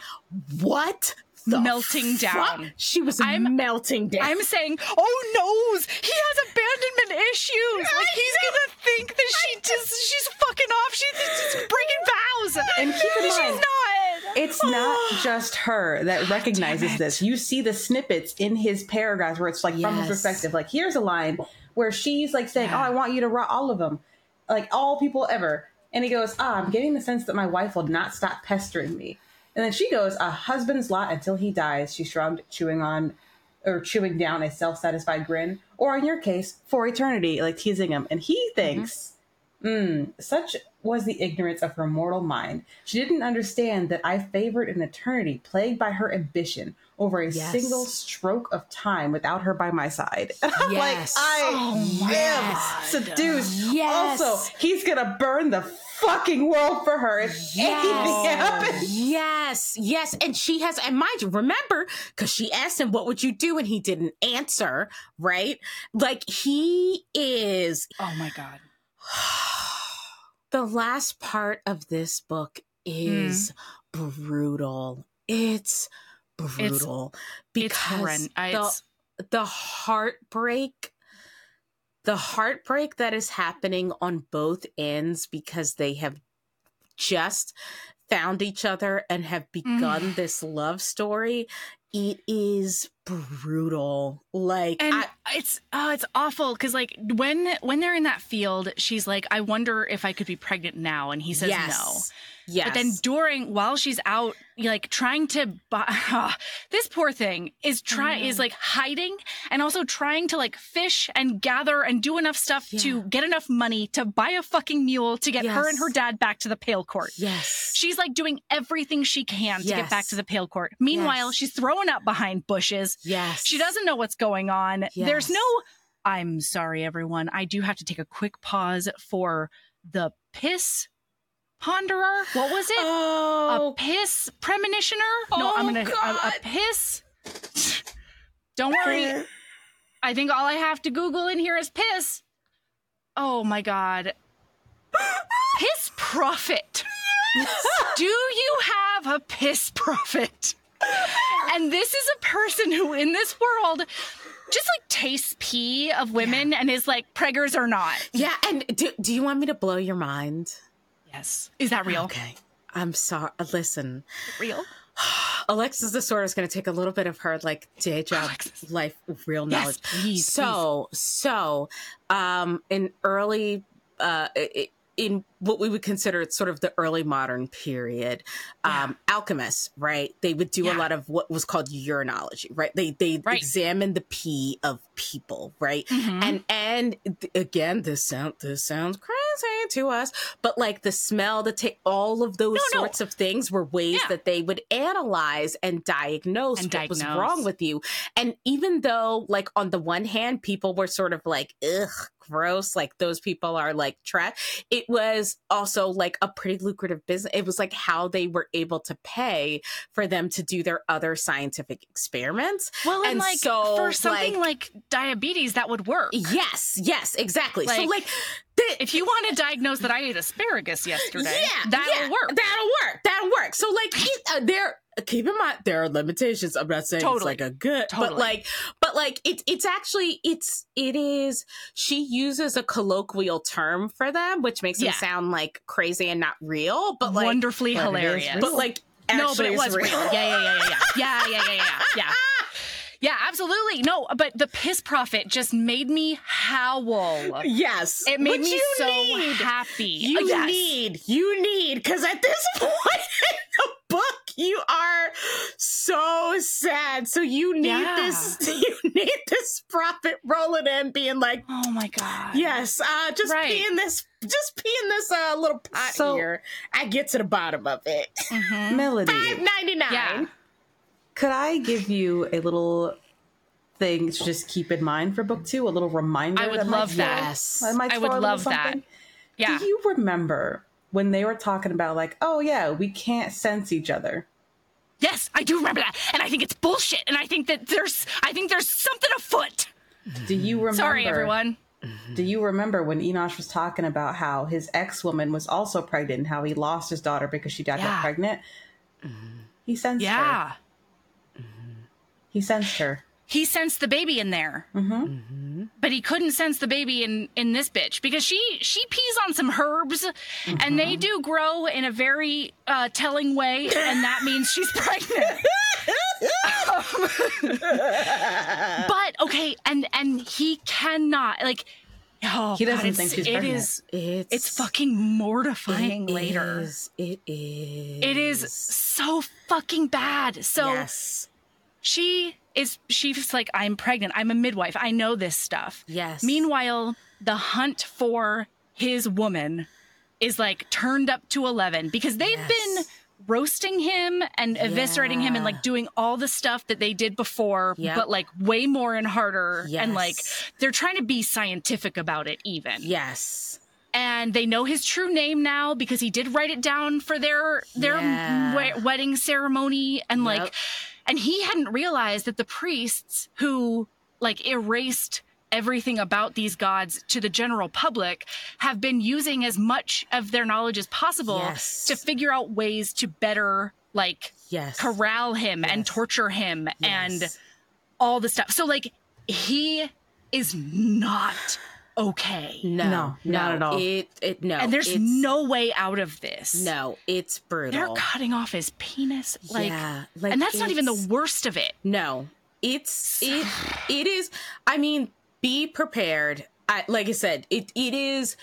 what melting fuck? down. She was I'm, melting down. I'm saying, oh no, he has abandonment issues. Like he's gonna think that she just she's fucking off. She's just breaking vows. And keep in mind, she's not. It's not just her that recognizes this. You see the snippets in his paragraphs where it's like yes. from his perspective. Like here's a line where she's like saying, yeah. "Oh, I want you to rot all of them, like all people ever." And he goes, "Ah, I'm getting the sense that my wife will not stop pestering me." And then she goes, a husband's lot until he dies, she shrugged, chewing on or chewing down a self-satisfied grin, or in your case, for eternity, like teasing him. And he mm-hmm. thinks, mm-hmm. mm, such was the ignorance of her mortal mind. She didn't understand that I favored an eternity plagued by her ambition over a yes. single stroke of time without her by my side. And I'm yes. like, I oh am seduced. Yes. Also, he's gonna burn the fucking world for her if yes. anything happens. Yes, yes. And she has, and mind you, remember, because she asked him, what would you do? And he didn't answer, right? Like he is. Oh my God. the last part of this book is mm. brutal. It's brutal it's, because it's the, the heartbreak the heartbreak that is happening on both ends because they have just found each other and have begun mm. this love story it is brutal like and I, it's oh it's awful because like when when they're in that field she's like i wonder if i could be pregnant now and he says yes. no Yes. But then during while she's out like trying to buy this poor thing is try mm. is like hiding and also trying to like fish and gather and do enough stuff yeah. to get enough money to buy a fucking mule to get yes. her and her dad back to the pale court. Yes. She's like doing everything she can to yes. get back to the pale court. Meanwhile, yes. she's throwing up behind bushes. Yes. She doesn't know what's going on. There's no I'm sorry everyone. I do have to take a quick pause for the piss ponderer. What was it? Oh. A piss premonitioner? No, oh, I'm gonna a, a, piss. Don't worry. I think all I have to Google in here is piss. Oh my god. piss prophet. Do you have a piss prophet? and this is a person who in this world just like tastes pee of women yeah. and is like preggers or not. Yeah, and do, do you want me to blow your mind? Yes. Is that real? Okay. I'm sorry. Listen. Real? Alexis the Sword is going to take a little bit of her like day job Alexis. life real knowledge. Yes, please, so please. so um in early uh in what we would consider sort of the early modern period, yeah. um, alchemists, right? They would do yeah. a lot of what was called urinology, right? They they right. examine the pee of people, right? Mm-hmm. And and again, this sound this sounds crazy to us, but like the smell, the ta- all of those No, no. sorts of things were ways Yeah. that they would analyze and diagnose And what was wrong with you. And even though, like, on the one hand, people were sort of like, ugh, gross, like those people are like trash, it was also like a pretty lucrative business. It was like how they were able to pay for them to do their other scientific experiments. Well, and, And like so, for something like, diabetes, that would work. Yes, yes, exactly. so, Like, like, the, if you want to diagnose that I ate asparagus yesterday, yeah, that'll yeah, work. That'll work. That'll work. So like uh, there keep in mind there are limitations. I'm not saying totally. it's like a good totally. but like but like it's it's actually it's it is she uses a colloquial term for them, which makes yeah. them sound like crazy and not real, but like wonderfully but hilarious. But like no, but it was real. real. Yeah, yeah, yeah, yeah, yeah. Yeah, yeah, yeah, yeah. Yeah. Yeah, absolutely. No, but the piss prophet just made me howl. Yes, It made Which me you so need. happy. You Yes. need, you need, because at this point in the book, you are so sad. So you need Yeah. this, you need this prophet rolling in, being like, Oh my god. yes, uh, just Right. pee in this, just pee in this uh, little pot So- here. I get to the bottom of it. Mhm. Melody, Five ninety nine. Yeah. Could I give you a little thing to just keep in mind for book two? A little reminder. I would that love that. I, might I would love that. something? Yeah. Do you remember when they were talking about like, oh yeah, we can't sense each other? Yes, I do remember that. And I think it's bullshit. And I think that there's I think there's something afoot. Do you remember? Sorry, everyone. Do you remember when Enosh was talking about how his ex woman was also pregnant, and how he lost his daughter because she died Yeah. got pregnant? He sensed her. He sensed her. He sensed the baby in there. Mm-hmm. But he couldn't sense the baby in in this bitch because she she pees on some herbs and they Mm-hmm. do grow in a very uh, telling way and that means she's pregnant. but okay, and and he cannot like oh He doesn't God, think she's pregnant. It is. It's it's fucking mortifying it later. is, It is. It is so fucking bad. So yes. She is she's like i'm pregnant i'm a midwife i know this stuff Yes. meanwhile the hunt for his woman is like turned up to 11 because they've Yes. been roasting him and eviscerating him and like doing all the stuff that they did before Yep. but like way more and harder and like they're trying to be scientific about it even Yes. and they know his true name now because he did write it down for their their Yeah. we- wedding ceremony and like Yep. And he hadn't realized that the priests who like erased everything about these gods to the general public have been using as much of their knowledge as possible Yes. to figure out ways to better like Yes. corral him and torture him and all the stuff so like he is not okay No, No, not at all. It, it no, and there's no way out of this. no. It's brutal. They're cutting off his penis. Like, yeah, like and that's not even the worst of it. No, it's it. It is. I mean, be prepared. I, like I said, it it is.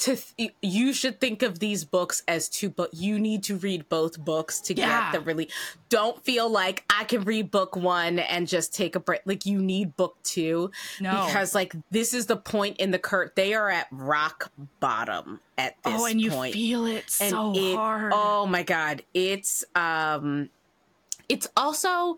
To th- you should think of these books as two but You need to read both books to Yeah. get the really. Don't feel like I can read book one and just take a break. Like you need book two No. because like this is the point in the curve They are at rock bottom at this oh, and you feel it and so it- hard. Oh my god, it's um it's also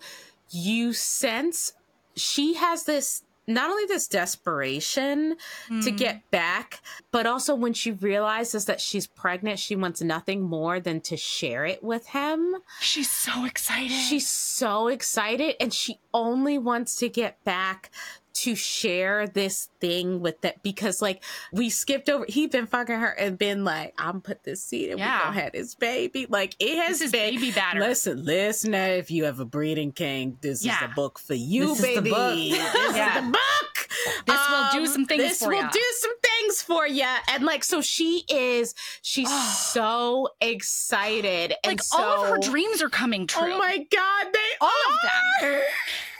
you sense she has this not only this desperation to Hmm. get back, but also when she realizes that she's pregnant, she wants nothing more than to share it with him. She's so excited. She's so excited and she only wants to get back to share this thing with that because like we skipped over he been fucking her and been like I'm put this seed and Yeah. we gonna have this baby like it has This is been baby batter. listen listener if you have a breeding king this Yeah. is the book for you This is the baby book. this Yeah. is the book This will do Um, some things this for will ya. do some things for you and like so she is she's so excited and like all of her dreams are coming true. Oh my god, they All of are.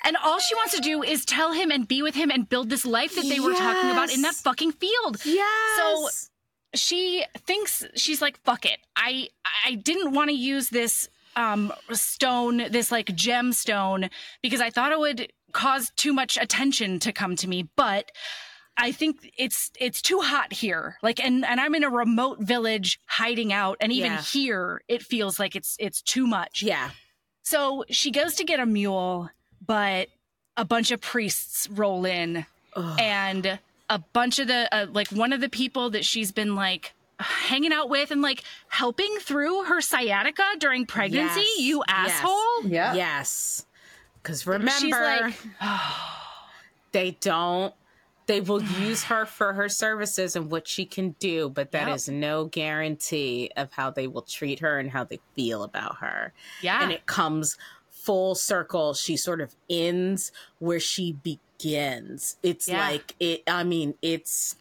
And all she wants to do is tell him and be with him and build this life that they were talking about in that fucking field. Yes. So she thinks she's like fuck it i i didn't want to use this um stone this like gemstone because i thought it would cause too much attention to come to me but I think it's it's too hot here. Like and and I'm in a remote village hiding out and even Yeah. here it feels like it's it's too much. Yeah. So she goes to get a mule, but a bunch of priests roll in Ugh. and a bunch of the uh, like one of the people that she's been like hanging out with and like helping through her sciatica during pregnancy, Yes. you Yes. asshole. Yeah. Yes. Because remember, She's like, they don't. They will use her for her services and what she can do, but that Yep. is no guarantee of how they will treat her and how they feel about her. yeah. And it comes full circle. She sort of ends where she begins. It's Yeah. like it. I mean, it's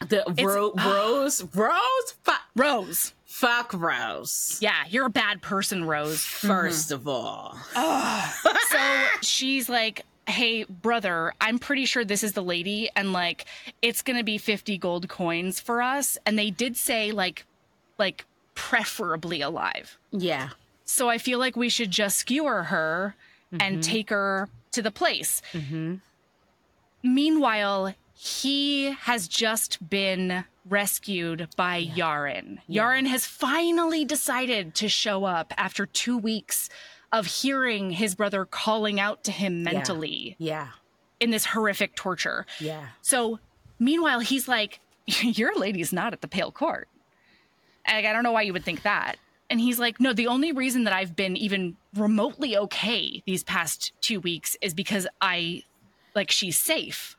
the It's- Ro- Rose. Rose. Fuck. Rose. Fuck Rose. Yeah, you're a bad person, Rose. 1st of all, so she's like, "Hey, brother, I'm pretty sure this is the lady, and like, it's gonna be 50 gold coins for us." And they did say like, like preferably alive. yeah. So I feel like we should just skewer her and mm-hmm. take her to the place. Mm-hmm. Meanwhile, he has just been rescued by Yaren. Yarin has finally decided to show up after two weeks of hearing his brother calling out to him mentally Yeah. in this horrific torture. Yeah. So, meanwhile, he's like, Your lady's not at the Pale Court. And I don't know why you would think that. And he's like, No, the only reason that I've been even remotely okay these past two weeks is because I, like, she's safe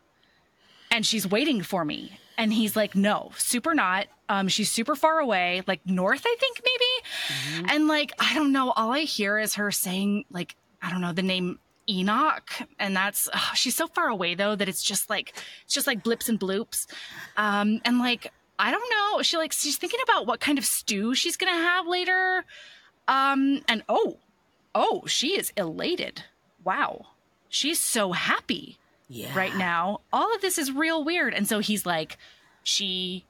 and she's waiting for me. And he's like, No, super not. Um, she's super far away, like north, I think, maybe. And like, I don't know. All I hear is her saying, like, I don't know, the name Enoch. And that's, ugh, she's so far away though that it's just like, it's just like blips and bloops. Um, and like, I don't know. She like, she's thinking about what kind of stew she's going to have later. Um, and oh, oh, she is elated. Wow. She's so happy Yeah. right now. All of this is real weird. And so he's like, she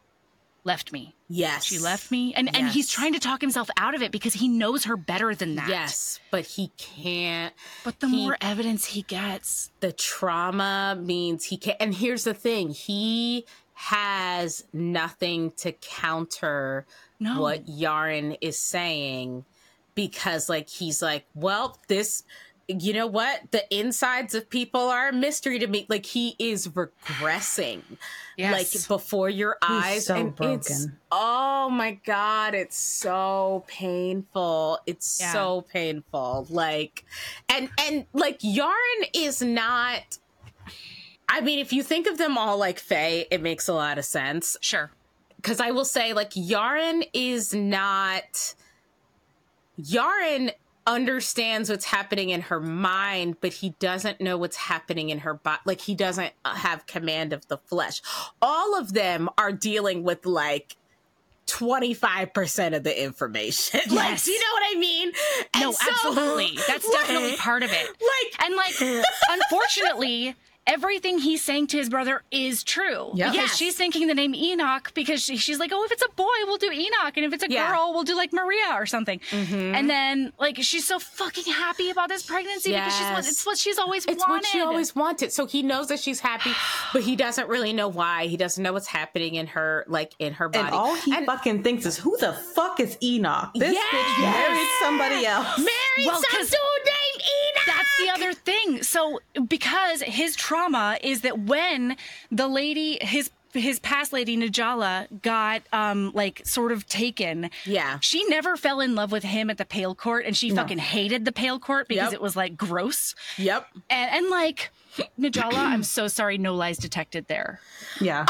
left me. Yes. She left me. And and he's trying to talk himself out of it because he knows her better than that. Yes, but he can't. But the He- more evidence he gets, The trauma means he can't. And here's the thing he has nothing to counter No. what Yaren is saying because, like, he's like, well, this. You know what? The insides of people are a mystery to me. Like he is regressing. yes. like before your eyes so and it's oh my god it's so painful it's Yeah. so painful like and and like Yaren is not i mean if you think of them all like fae it makes a lot of sense sure. because I will say, like, Yaren is not. Yaren understands what's happening in her mind, but he doesn't know what's happening in her body. Like, he doesn't uh, have command of the flesh. All of them are dealing with, like, 25% of the information. like, Yes. do you know what I mean? No, so, absolutely. That's definitely like- part of it. Like, And like, unfortunately, everything he's saying to his brother is true. Yeah. Because Yes. she's thinking the name Enoch because she, she's like, oh, if it's a boy, we'll do Enoch. And if it's a Yeah. girl, we'll do like Maria or something. Mhm. And then, like, she's so fucking happy about this pregnancy because she's it's what she's always It's wanted. what she always wanted. So he knows that she's happy, but he doesn't really know why. He doesn't know what's happening in her, like in her body. And all he And fucking thinks is, who the fuck is Enoch? This Yes! bitch married somebody else. married Well, some 'cause dude named Enoch. That's the other thing. So because his trauma is that when the lady, his his past lady Najala got um like sort of taken. Yeah. She never fell in love with him at the Pale Court and she fucking hated the Pale Court because Yep. it was like gross. Yep. And and like Najala, I'm so sorry, no lies detected there. Yeah. Um.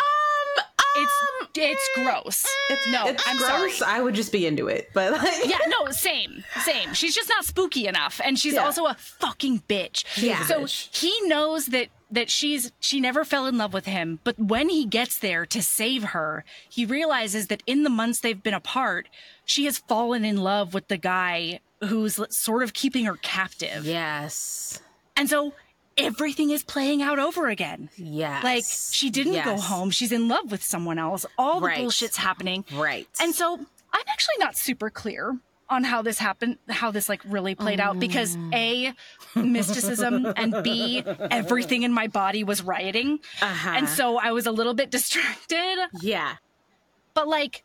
It's it's gross. It's no, it's I'm gross. sorry. I would just be into it. But like, yeah, no, same, same. She's just not spooky enough, and she's Yeah. also a fucking bitch. Yeah. So bitch. he knows that that she's she never fell in love with him, but when he gets there to save her, he realizes that in the months they've been apart, she has fallen in love with the guy who's sort of keeping her captive, Yes. and so everything is playing out over again. Yes. Like she didn't go home; she's in love with someone else. All the Right. bullshit's happening. Right. And so I'm actually not super clear on how this happened, how this like really played out because A, mysticism and B, everything in my body was rioting. Uh-huh. And so I was a little bit distracted. yeah. But like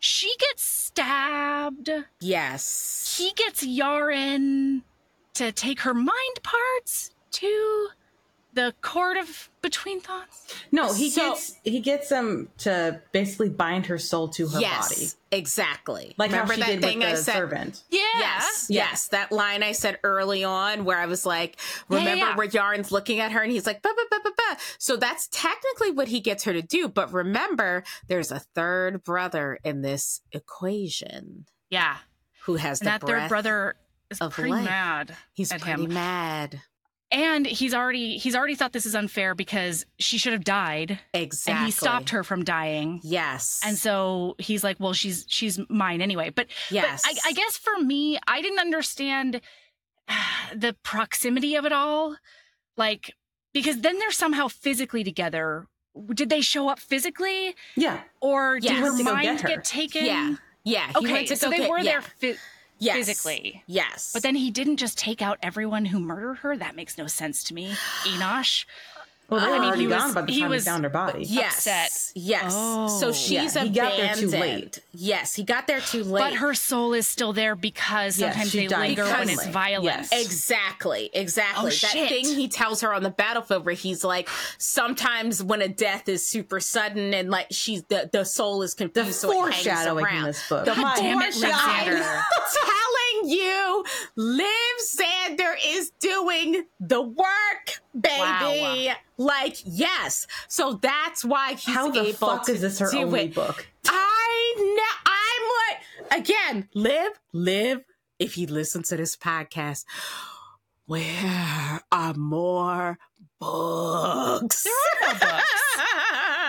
she gets stabbed. Yes. He gets Yaren to take her mind parts to the court of between thoughts. No, he So- gets he gets them to basically bind her soul to her yes. body, Exactly. like Remember how she that did thing with I said? servant. Yeah. Yes, Yeah. yes, that line I said early on where I was like, Yeah, remember yeah. where Yaren's looking at her and he's like, ba, ba, ba, ba, ba. so that's technically what he gets her to do. But remember, there's a third brother in this equation Yeah. who has And the that third brother is pretty life. mad He's pretty him. mad. And he's already he's already thought this is unfair because she should have died Exactly. and he stopped her from dying. Yes. And so he's like, well, she's she's mine anyway. But, yes. but I, I guess for me, I didn't understand the proximity of it all. Like, because then they're somehow physically together. Did they show up physically? Yeah, Or did Yes. her Went to go mind get her. get taken? Yeah. Yeah. he Okay, went to so go they get- were yeah. there phy- Yes. physically. Yes. But then he didn't just take out everyone who murdered her. That makes no sense to me. Enosh. Well, they I were mean, already he was- gone by the he time was- he found her body. yes. upset. Yes. Oh. So she's Yeah, he got there too late. Yes, he got there too late. But her soul is still there because Yes, sometimes they linger when it's violent. Yes. Exactly, exactly. Oh, that shit. thing he tells her on the battlefield where he's like, sometimes when a death is super sudden and like she's the, the soul is The confused, so it hangs foreshadowing in this book. The God damn it, Liv foreshadowing. Zander. telling you, Liv Zander is doing the work, baby. Wow. Like, yes. So that's why he's How the fuck is this her only it. book? I know. I'm like, again, Liv, Liv. If you listen to this podcast, where are more books? There are more books.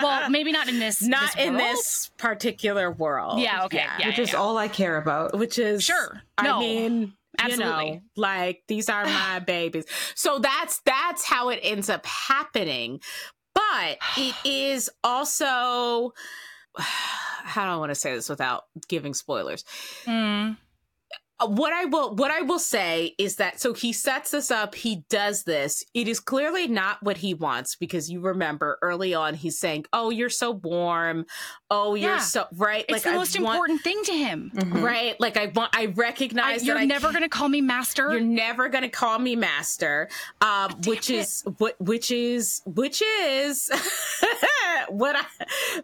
well, maybe not in this. Not this in world. this particular world. Yeah, okay, yeah. Which is all I care about. Which is Sure. I No. mean, Absolutely. You know, like these are my babies. So that's that's how it ends up happening. But it is also how do I want to say this without giving spoilers? Mm. Uh, what I will what I will say is that so he sets this up, he does this. It is clearly not what he wants because you remember early on he's saying, "Oh, you're so warm. Oh, you're Yeah. so right." It's the I most want- important thing to him. Mhm. right? Like I want, I I, recognize you're that I never going to call me master. you're never gonna call me master, um, which it. is what, which is, which is what I,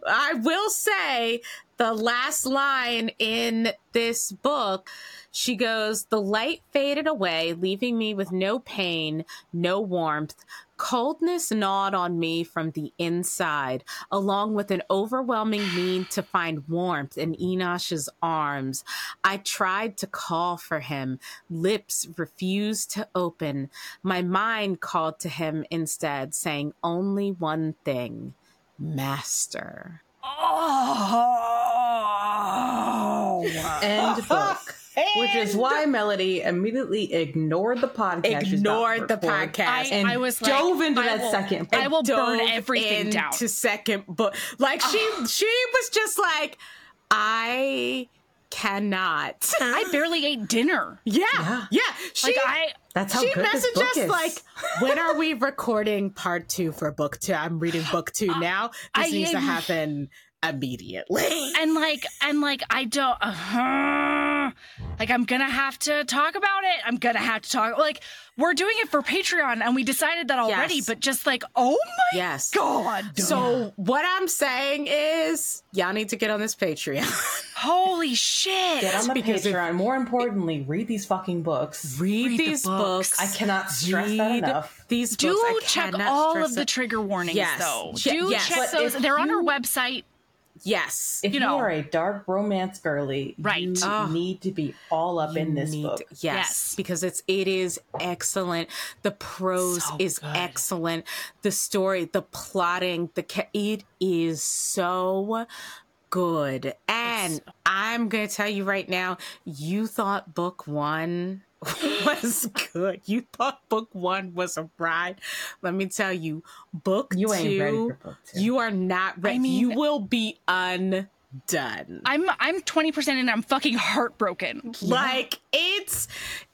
I will say. The last line in this book, she goes, "The light faded away, leaving me with no pain, no warmth." Coldness gnawed on me from the inside, along with an overwhelming need to find warmth in Enosh's arms. I tried to call for him. Lips refused to open. My mind called to him instead, saying only one thing Master. oh. End book. Which is why Melody immediately ignored the podcast. she's Ignored the podcast. I, and I was like, dove into I that will- second I will burn everything down. into second book. Like she, she was just like, I cannot. I barely ate dinner. yeah, Yeah. yeah. She, Like I, That's how she good this messaged book us is. like, "When are we recording part two for book two? I'm reading book two uh, now. This I- needs to happen immediately." and like, and like, I don't. Uh, like, I'm gonna have to talk about it. I'm gonna have to talk. Like, we're doing it for Patreon, and we decided that already. Yes. But just like, oh my yes. god! So what I'm saying is, y'all need to get on this Patreon. holy shit! Get on the because if- Patreon. More importantly, read these fucking books. Read, Read the these books. books. I cannot stress that Read enough. These Do books. I check all stress of the trigger warnings, Yes. though. Che- Do yes. check But those. They're on our website. Yes. If you you, know. are a dark romance girly, Right. you Oh. need to be all up in this need- book. Yes, Yes. because it's it is excellent. The prose So is good. excellent. The story, the plotting, the ca- it is so good. And I'm going to tell you right now, you thought book 1 was good. You thought book 1 was a ride. Let me tell you, book You 2 ain't ready for book two. You are not ready. I mean- you will be undone. I'm I'm 20% and I'm fucking heartbroken. Like it's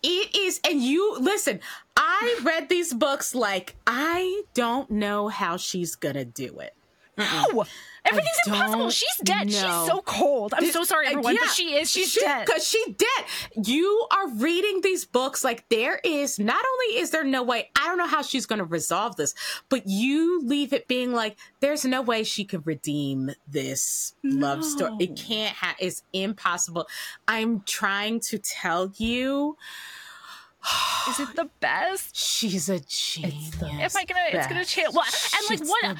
it is and you listen, I read these books like I don't know how she's gonna do it. No, everything's impossible. She's dead. know. She's so cold. I'm so sorry, everyone, but she is. She's dead. Because she dead. You are reading these books like there is not only is there no way, I don't know how she's gonna resolve this, but you leave it being like, there's no way she could redeem this love story. It can't have it's impossible. I'm trying to tell you, Is it the best? she's a genius. the Am I gonna? It's gonna change. What? And like She's what?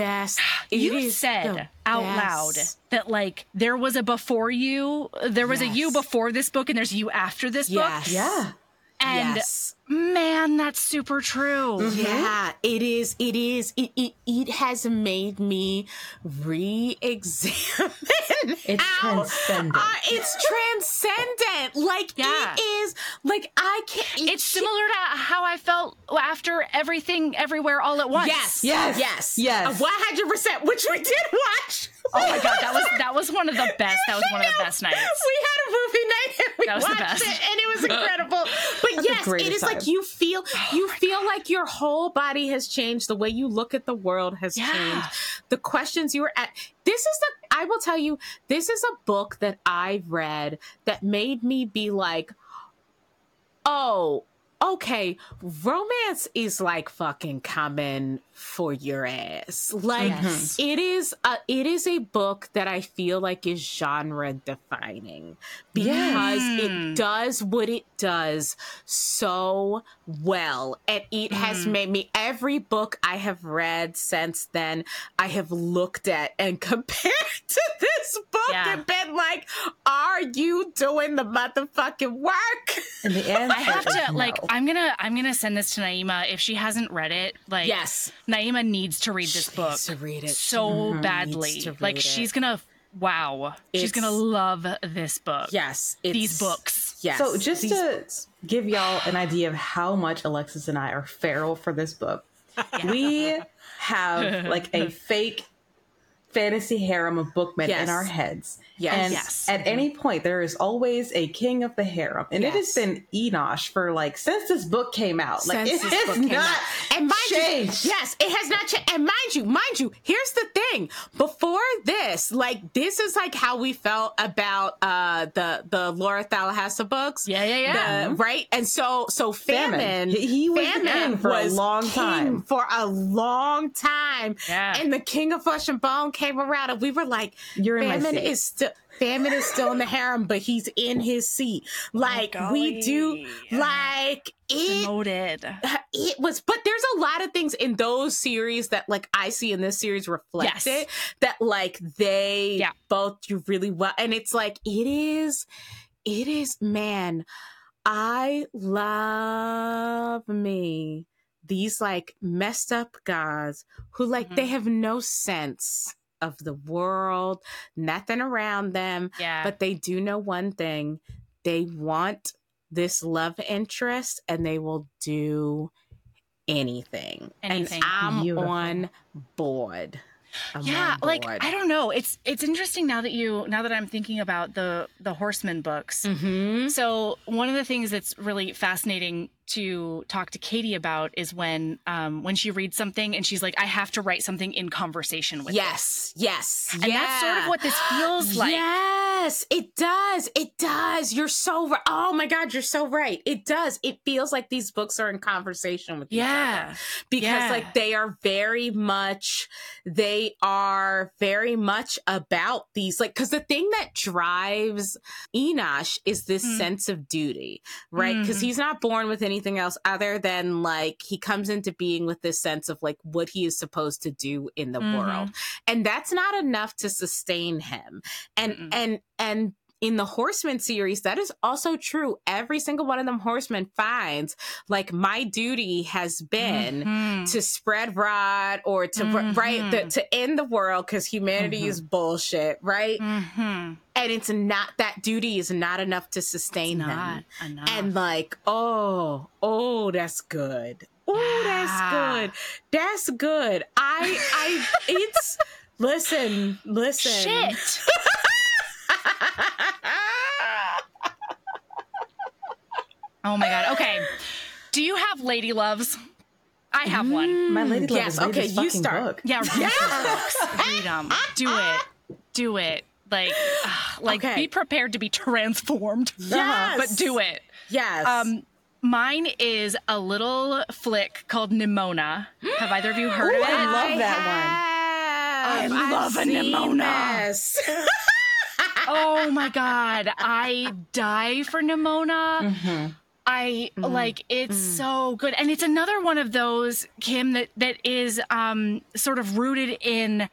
The best. It you is said the out loud that like there was a before you, there was a you before this book, and there's you after this book. Yes. Yeah. And yes. Man, that's super true. Mm-hmm. Yeah, it is. It is. It, it, it has made me re-examine. It's how- transcendent. Uh, it's transcendent. Like Yeah. it is. Like I can't. It's similar to how I felt after everything, everywhere, all at once. Yes. Yes. Yes. Yes. One hundred percent. Which we did watch. Oh my god, that was that was one of the best. That was one of the best nights. We had a movie night and we That was the watched best. it, and it was incredible. But yes, it is is like you feel Oh you feel like your whole body has changed. The way you look at the world has Yeah. changed. The questions you were at. This is the. I will tell you. This is a book that I've read that made me be like, oh. Okay, romance is like fucking coming for your ass. Like Yes. it is a it is a book that I feel like is genre defining because Yes. it does what it does so well and it has Mm. made me every book I have read since then I have looked at and compared to this book Yeah. and been like are you doing the motherfucking work? And the answer I have to no. like I'm gonna I'm gonna send this to Naima if she hasn't read it. Like Yes. Naima needs to read this She book needs to read it. so mm-hmm. Needs badly. to Like read she's gonna wow. she's gonna love this book. Yes, These books. Yes. So just these to books. give y'all an idea of how much Alexis and I are feral for this book, we have like a fake fantasy harem of bookmen Yes. in our heads. Yes. And Yes. at any point, there is always a king of the harem. And it has been Enosh for like since this book came out. Like Since it this has not out. and mind changed. you, yes, it has not changed. And mind you, mind you, here's the thing: before this, like this is like how we felt about uh the the Laura Thalassa books. Yeah, yeah, yeah. The- right. And so so Famine. famine, He- he was the king for a was long king time. for a long time. Yeah. And the king of flesh and bone came around, and we were like, You're in my famine seat. is still. Famine is still in the harem, but he's in his seat. Like we do, like it Demoted. it was but there's a lot of things in those series that like i see in this series reflected Yes. that like they Yeah. both do really well and it's like it is it is man i love me these like messed up guys who like they Mhm. have no sense of the world nothing around them Yeah. but they do know one thing they want this love interest and they will do anything, Anything. and i'm Beautiful. on board I'm yeah on like i don't know it's it's interesting now that you now that i'm thinking about the the horseman books Mm-hmm. so one of the things that's really fascinating to talk to katie about is when um when she reads something and she's like i have to write something in conversation with yes yes this. and that's sort of what this feels like Yes, it does. It does. You're so right. Oh my God, you're so right. It does. It feels like these books are in conversation with each other. yeah because Yeah. like they are very much they are very much about these like because the thing that drives enosh is this Mm. sense of duty right because Mhm. he's not born with anything else other than like he comes into being with this sense of like what he is supposed to do in the Mhm. world and that's not enough to sustain him and Mm-mm. and and in the horseman series that is also true every single one of them horsemen finds like my duty has been Mhm. to spread rod or to right the, Mhm. to end the world because humanity Mhm. is bullshit right Mhm. And it's not that duty is not enough to sustain It's him not enough. and like oh oh that's good oh Yeah. that's good that's good i i it's listen listen shit Oh my god. Okay. Do you have lady loves? I have one. Mm. My lady love Yes, okay, you start. book. Yeah, read the books. Read them. Do it. Do it. Like, ugh, like Okay. be prepared to be transformed. Yes. But do it. Yes. Um, mine is a little flick called Nimona. Have either of you heard of it? I love that have. I love I've a seen Nimona. oh my god, I die for Nimona. I like it's so good, and it's another one of those Kim that that is um sort of rooted in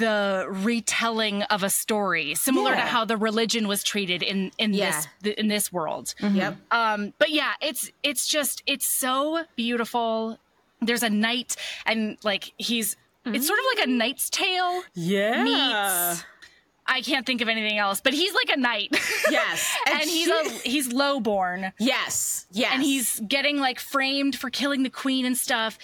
the retelling of a story, similar to how the religion was treated in in Yeah. this in this world. Yep. Um, but yeah, it's it's just it's so beautiful. There's a knight, and like he's it's sort of like a knight's tale Yeah. meets. I can't think of anything else, but he's like a knight. Yes. and he's she- a he's lowborn Yes. Yes. and he's getting like framed for killing the queen and stuff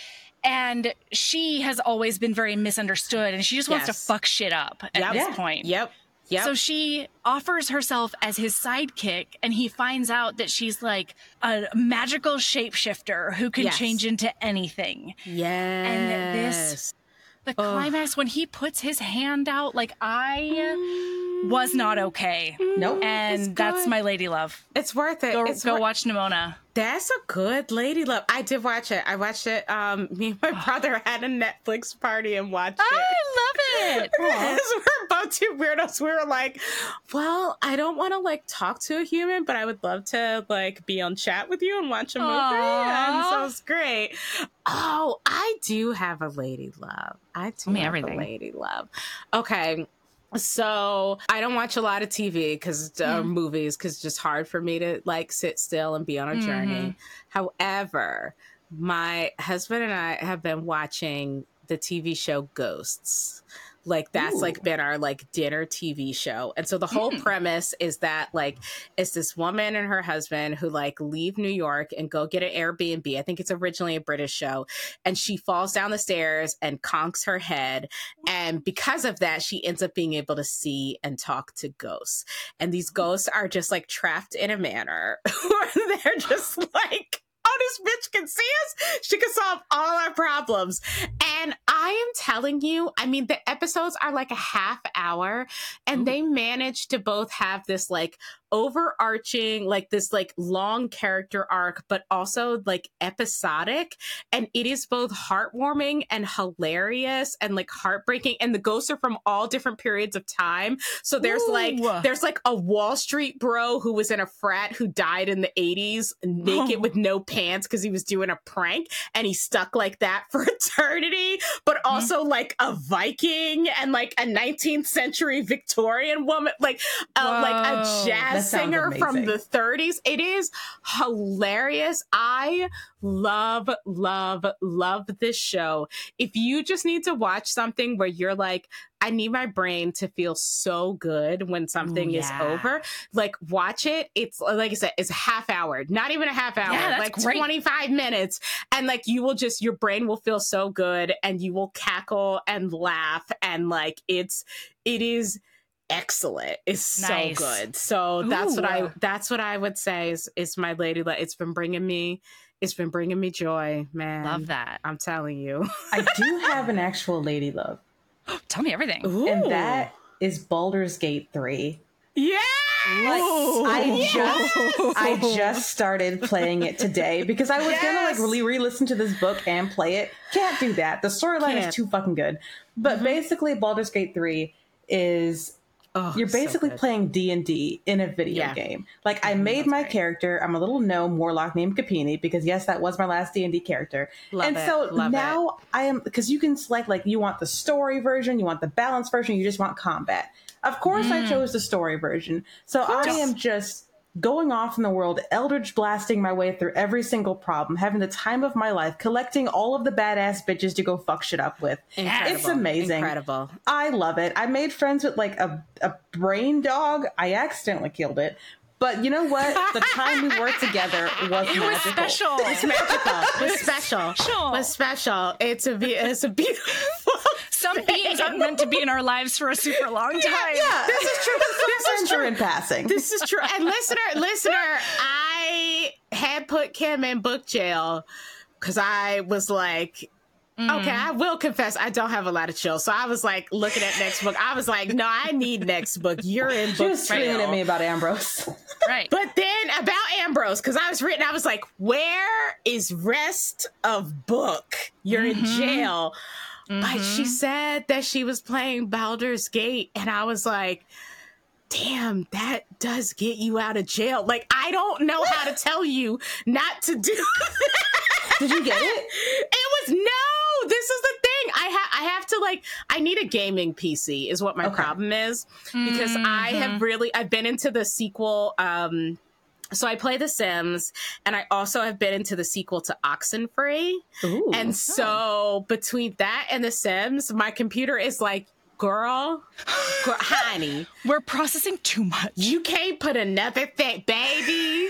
and she has always been very misunderstood and she just wants Yes. to fuck shit up at Yep. this Yeah. point Yep. Yep. so she offers herself as his sidekick and he finds out that she's like a magical shapeshifter who can Yes. change into anything yes. and this- the climax when he puts his hand out like i was not okay Nope. and that's my lady love It's worth it. go, it's go wor- watch nimona That's a good lady love. I did watch it. I watched it. Um, me and my brother had a Netflix party and watched it. i love it we're both two weirdos. We were like, well, I don't want to like talk to a human, but I would love to like be on chat with you and watch a movie. And so it's great. Oh, I do have a lady love. I do Tell me have everything. a lady love. Okay. So I don't watch a lot of TV because uh, movies because it's just hard for me to like sit still and be on a journey. However, my husband and I have been watching the TV show Ghosts. Like that's Ooh. like been our like dinner TV show. And so the whole hmm. premise is that like it's this woman and her husband who like leave New York and go get an Airbnb. I think it's originally a British show. And she falls down the stairs and conks her head. And because of that, she ends up being able to see and talk to ghosts. And these ghosts are just like trapped in a manor where they're just like, this bitch can see us. She can solve all our problems. And I am telling you, I mean, the episodes are like a half hour and they manage to both have this like overarching, like this like long character arc, but also like episodic. And it is both heartwarming and hilarious and like heartbreaking. And the ghosts are from all different periods of time. So there's like, there's like a Wall Street bro who was in a frat who died in the 80s naked Oh. with no pants because he was doing a prank and he stuck like that for eternity. But also like a Viking and like a 19th century Victorian woman, like uh, like a jazz singer from the 30s. It is hilarious. I love, love, love this show. If you just need to watch something where you're like, I need my brain to feel so good when something Ooh, is over. Like, watch it. It's like I said, it's a half hour, not even a half hour, Yeah, like great. 25 minutes. And like, you will just, your brain will feel so good and you will cackle and laugh. And like, it's, it is excellent. It's Nice. so good. So that's what I, that's what I would say is, is my lady. Li- It's been bringing me, it's been bringing me joy, man. love that I'm telling you. I do have an actual lady love, tell me everything and that is Baldur's Gate 3. yeah. Like, I just I Oh. just started playing it today because I was gonna like really re-listen to this book and play it. Can't do that. The storyline is too fucking good. But mm-hmm. basically, Baldur's Gate three is Oh, you're basically good. playing D and D in a video Yeah. game. Like I Mhm, made my great. character. I'm a little gnome warlock named Capini because yes, that was my last D and D character. Love and it, so now I am because you can select like you want the story version, you want the balance version, you just want combat. Of course, I Mm. chose the story version. So I am just going off in the world, eldritch blasting my way through every single problem, having the time of my life, collecting all of the badass bitches to go fuck shit up with. Incredible. It's amazing. Incredible. I love it. I made friends with like a, a brain dog. I accidentally killed it. But you know what? The time we were together was it was magical. special It's magical. It was special. Special. It was special. It's a be- it's a beautiful. so some beings aren't meant to be in our lives for a super long time. Yeah, This is true. This is true. in passing. This is true. And listener, listener, I had put Kim in book jail because I was like, okay, mm-hmm. I will confess I don't have a lot of chill. So I was like looking at next book. I was like, no, I need next book. You're in she book was screaming at me about Ambrose. Right. But then about Ambrose, because I was written, I was like, where is rest of book? You're in mm-hmm. jail. But she mm-hmm. said that she was playing Baldur's Gate, and I was like, damn, that does get you out of jail. Like, I don't know how to tell you not to do that. Did you get it? It was no. This is the thing. I have. I have to like. I need a gaming PC. Is what my Okay. problem is because I have really. I've been into the sequel. Um, so I play The Sims, and I also have been into the sequel to Oxenfree. Ooh. And so between that and The Sims, my computer is like, girl, girl honey, We're processing too much. you can't put another thing, baby.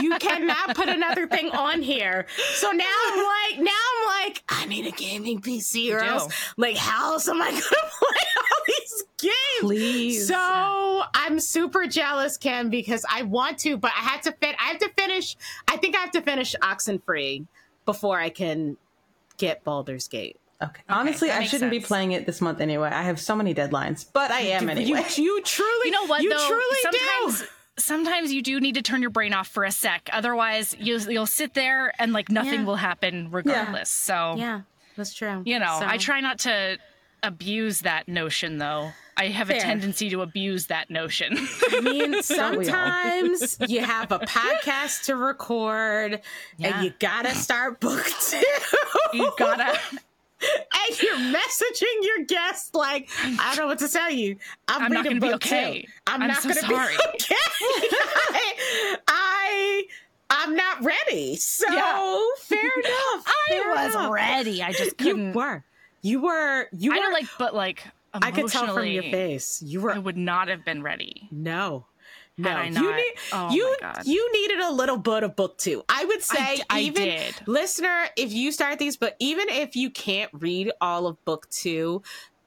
You cannot put another thing on here. So now I'm like, now I'm like, I need a gaming PC or else, like, how else am I gonna play all these games? Please. So I'm super jealous, Kim, because I want to, but I have to fit. I have to finish. I think I have to finish Oxenfree before I can get Baldur's Gate. Okay. Honestly, that I shouldn't be playing it this month anyway. I have so many deadlines, but I am anyway. You, you truly, You know what You though? truly sometimes do. sometimes you do need to turn your brain off for a sec. Otherwise, you'll you'll sit there and like nothing Yeah. will happen regardless. So Yeah, that's true. you know, I try not to abuse that notion though. I have a tendency to abuse that notion. I mean, sometimes you have a podcast to record Yeah. and you gotta start book two. you gotta and you're messaging your guests like, I don't know what to tell you. I'm, I'm not gonna be okay. two. I'm, I'm not so gonna sorry." be okay. I, I I'm not ready. So Yeah. fair enough. I fair was enough. ready. I just couldn't You were. You were. You I were don't like but like I could tell from your face. You were I would not have been ready. No. No, I you need oh you you needed a little bit of book two. I would say I even did. listener, if you start these, but even if you can't read all of book two,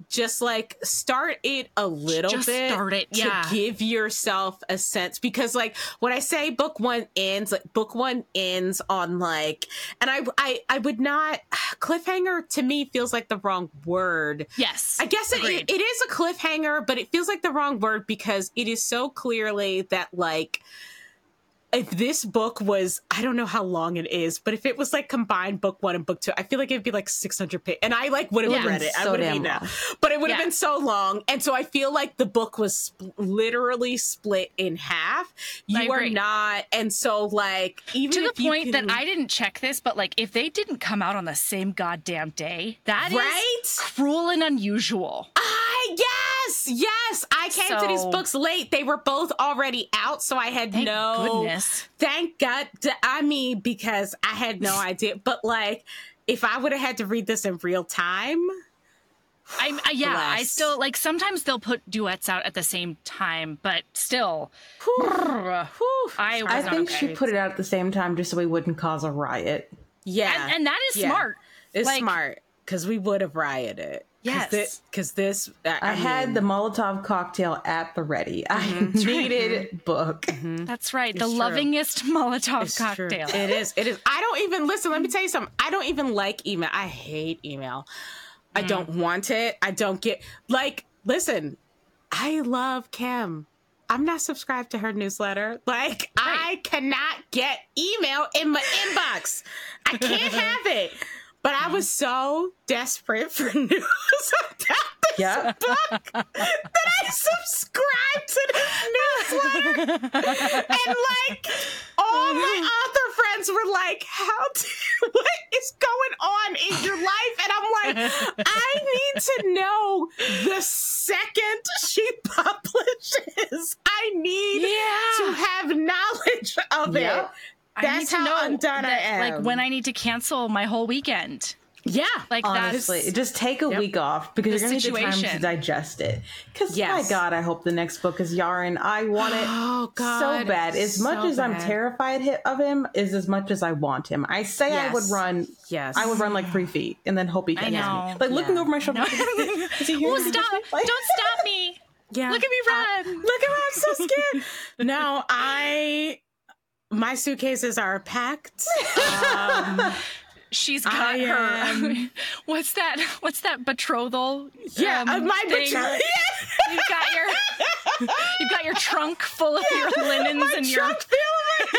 just like start it a little Just bit start it, to yeah. give yourself a sense because like when I say book one ends, like book one ends on like, and I I I would not cliffhanger to me feels like the wrong word. Yes. I guess it, Agreed. it is a cliffhanger, but it feels like the wrong word because it is so clearly that like if this book was I don't know how long it is, but if it was like combined book one and book two, I feel like it'd be like six hundred pages, and I like would have Yeah. read it. I would have been that, but it would have Yeah. been so long, and so I feel like the book was sp- literally split in half. You are not, and so like even to the point can- that I didn't check this, but like if they didn't come out on the same goddamn day, that is Right? cruel and unusual. I yes, yes. I came to these books late. They were both already out, so I had Thank no goodness. Thank God. I mean, because I had no idea. But like, if I would have had to read this in real time, I, I uh, yeah, I still like sometimes they'll put duets out at the same time, but still, I was I not think okay. she put it out at the same time just so we wouldn't cause a riot. yeah, and, and that is Yeah. smart. it's like- smart because we would have rioted. Yes. because this, I, I, had mean, the Molotov cocktail at the ready. I mm-hmm. needed mm-hmm. book. Mm-hmm. That's right. the true. lovingest Molotov It's true. cocktail. It is. It is. I don't even listen. Let me mm. tell you something. I don't even like email. I hate email. I mm. don't want it. I don't get like. Listen, I love Kim. I'm not subscribed to her newsletter. Like I cannot get email in my inbox. I can't have it. But I mm-hmm. was so desperate for news about this Yep. book that I subscribed to this newsletter. and like all my author friends were like, "How? Do, what is going on in your life?" And I'm like, "I need to know the second she publishes. I need Yeah. to have knowledge of it." I That's need to how know undone I am. Like when I need to cancel my whole weekend. Yeah. Like Honestly, that's just take a Yep. week off because The you're going to need time to digest it. Because Yes. my God, I hope the next book is Yaren. I want it Oh, God. so bad. As much So as I'm terrified of him, is as much as I want him. I say I would run. Yes. I would run like three feet and then hope he catches me. Like looking Yeah. over my shoulder. Here? Oh, stop! Like- Don't stop me! Yeah. Look at me uh, run! Look at me, I'm so scared. no, I my suitcases are packed. Um, She's got I her. am- what's that? What's that betrothal? yeah, um, uh, my thing? betrothed. You've got your you've got your trunk full of your linens and your trunk feeling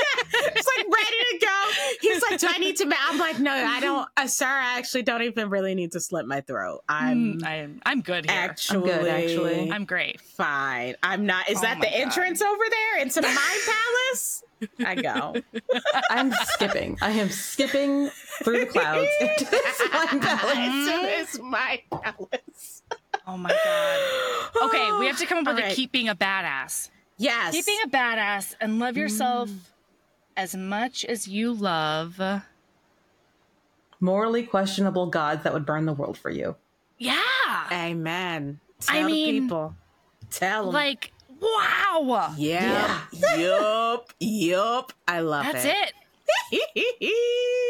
like it's like ready to go. He's like, "Do I need to?" Ma-? I'm like, "No, I don't, uh, sir. I actually don't even really need to slit my throat. I'm Mm, I'm I'm good here. actually, good, actually. I'm great. fine. I'm not. Is Oh that the God. entrance over there into my palace? I go. I'm skipping. I am skipping through the clouds into this wine palace. It's my palace. Oh my god. Okay, we have to come up with All a keep being a badass. Yes. Keep being a badass and love yourself Mm. as much as you love. Morally questionable gods that would burn the world for you. Yeah. Amen. Tell I mean, people. Tell them. Like, wow. yeah. Yup. Yup. I love it. That's it. it.